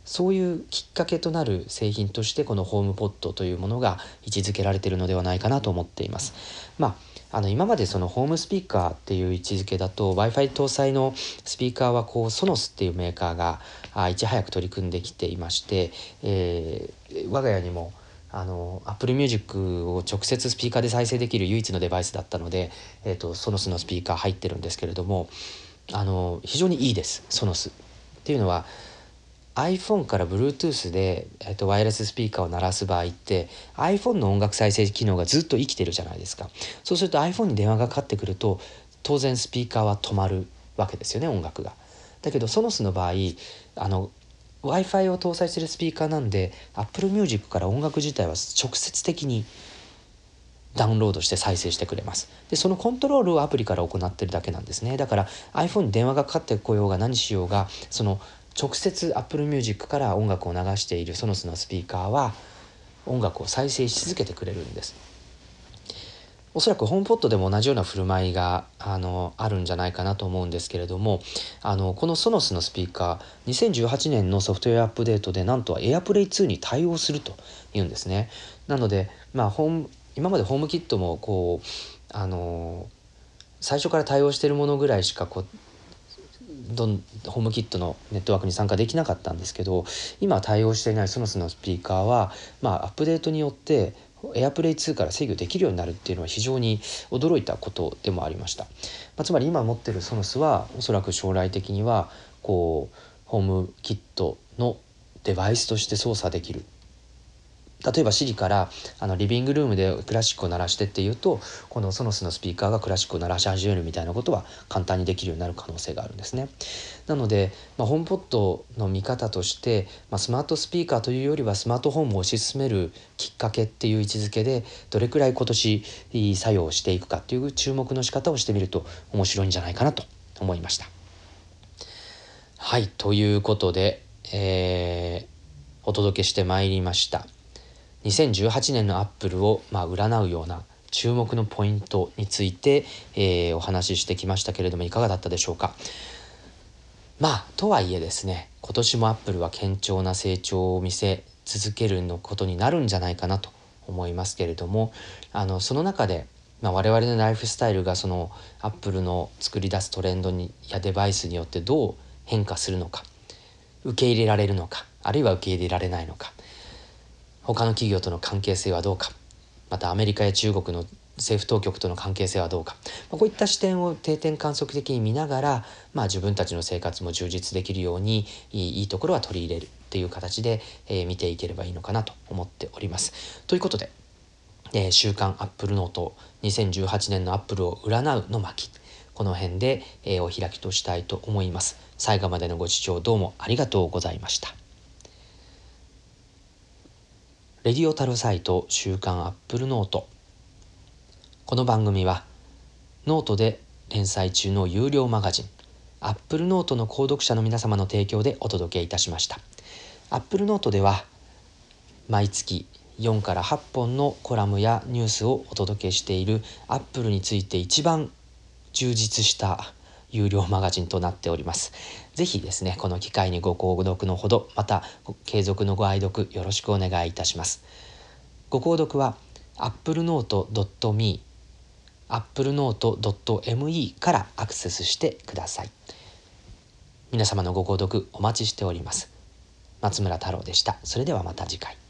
そういうきっかけとなる製品としてこのホームポットというものが位置づけられているのではないかなと思っています。まあ、あの今までそのホームスピーカーっていう位置づけだと w i f i 搭載のスピーカーはこうソノスっていうメーカーがあいち早く取り組んできていまして、えー、我が家にもあの Apple Music を直接スピーカーで再生できる唯一のデバイスだったので、えーと、ソノスのスピーカー入ってるんですけれどもあの非常にいいですソノス。っていうのは iPhone から Bluetooth で、えーと、ワイヤレススピーカーを鳴らす場合って iPhone の音楽再生機能がずっと生きてるじゃないですか。そうすると iPhone に電話がかかってくると当然スピーカーは止まるわけですよね音楽が。だけどソノスの場合あの w i f i を搭載してるスピーカーなんで Apple Music から音楽自体は直接的にダウンロードして再生してくれます。でそのコントロールをアプリから行ってるだけなんですね。だから iPhone に電話がかかってこようが何しようがその直接 Apple Music から音楽を流しているソノスのスピーカーは音楽を再生し続けてくれるんです。おそらくホームポットでも同じような振る舞いがあのあるんじゃないかなと思うんですけれどもあのこのソノスのスピーカー2018年のソフトウェアアップデートでなんと AirPlay2 に対応するというんですね。なので、まあ、ホーム今までホームキットもこうあの最初から対応しているものぐらいしかこうどんホームキットのネットワークに参加できなかったんですけど今対応していないソノスのスピーカーは、まあ、アップデートによってエアプレイ2から制御できるようになるっていうのは非常に驚いたことでもありました、まあ、つまり今持ってるソノスはおそらく将来的にはこうホームキットのデバイスとして操作できる。例えば Siri からあのリビングルームでクラシックを鳴らしてっていうとこのソノスのスピーカーがクラシックを鳴らし始めるみたいなことは簡単にできるようになる可能性があるんですね。なので、まあ、ホームポットの見方として、まあ、スマートスピーカーというよりはスマートフォンを推し進めるきっかけっていう位置づけでどれくらい今年作用していくかっていう注目の仕方をしてみると面白いんじゃないかなと思いました。はいということで、えー、お届けしてまいりました。2018年のアップルをまあ占うような注目のポイントについて、えー、お話ししてきましたけれどもいかがだったでしょうか？まあとはいえですね今年もアップルは堅調な成長を見せ続けるのことになるんじゃないかなと思いますけれどもあのその中で、まあ、我々のライフスタイルがそのアップルの作り出すトレンドにやデバイスによってどう変化するのか受け入れられるのかあるいは受け入れられないのか他の企業との関係性はどうかまたアメリカや中国の政府当局との関係性はどうか、まあ、こういった視点を定点観測的に見ながら、まあ、自分たちの生活も充実できるようにいいところは取り入れるっていう形で、えー、見ていければいいのかなと思っております。ということで、えー、週刊アップルノート2018年のアップルを占うの巻この辺で、えー、お開きとしたいと思います。最後までのご視聴どうもありがとうございました。レディオタロサイト週刊アップルノートこの番組はノートで連載中の有料マガジンアップルノートの購読者の皆様の提供でお届けいたしましたアップルノートでは毎月4から8本のコラムやニュースをお届けしているアップルについて一番充実した有料マガジンとなっております。ぜひですね、この機会にご購読のほど、また継続のご愛読よろしくお願いいたします。ご購読は applenote.me applenote.me からアクセスしてください。皆様のご購読お待ちしております。松村太郎でした。それではまた次回。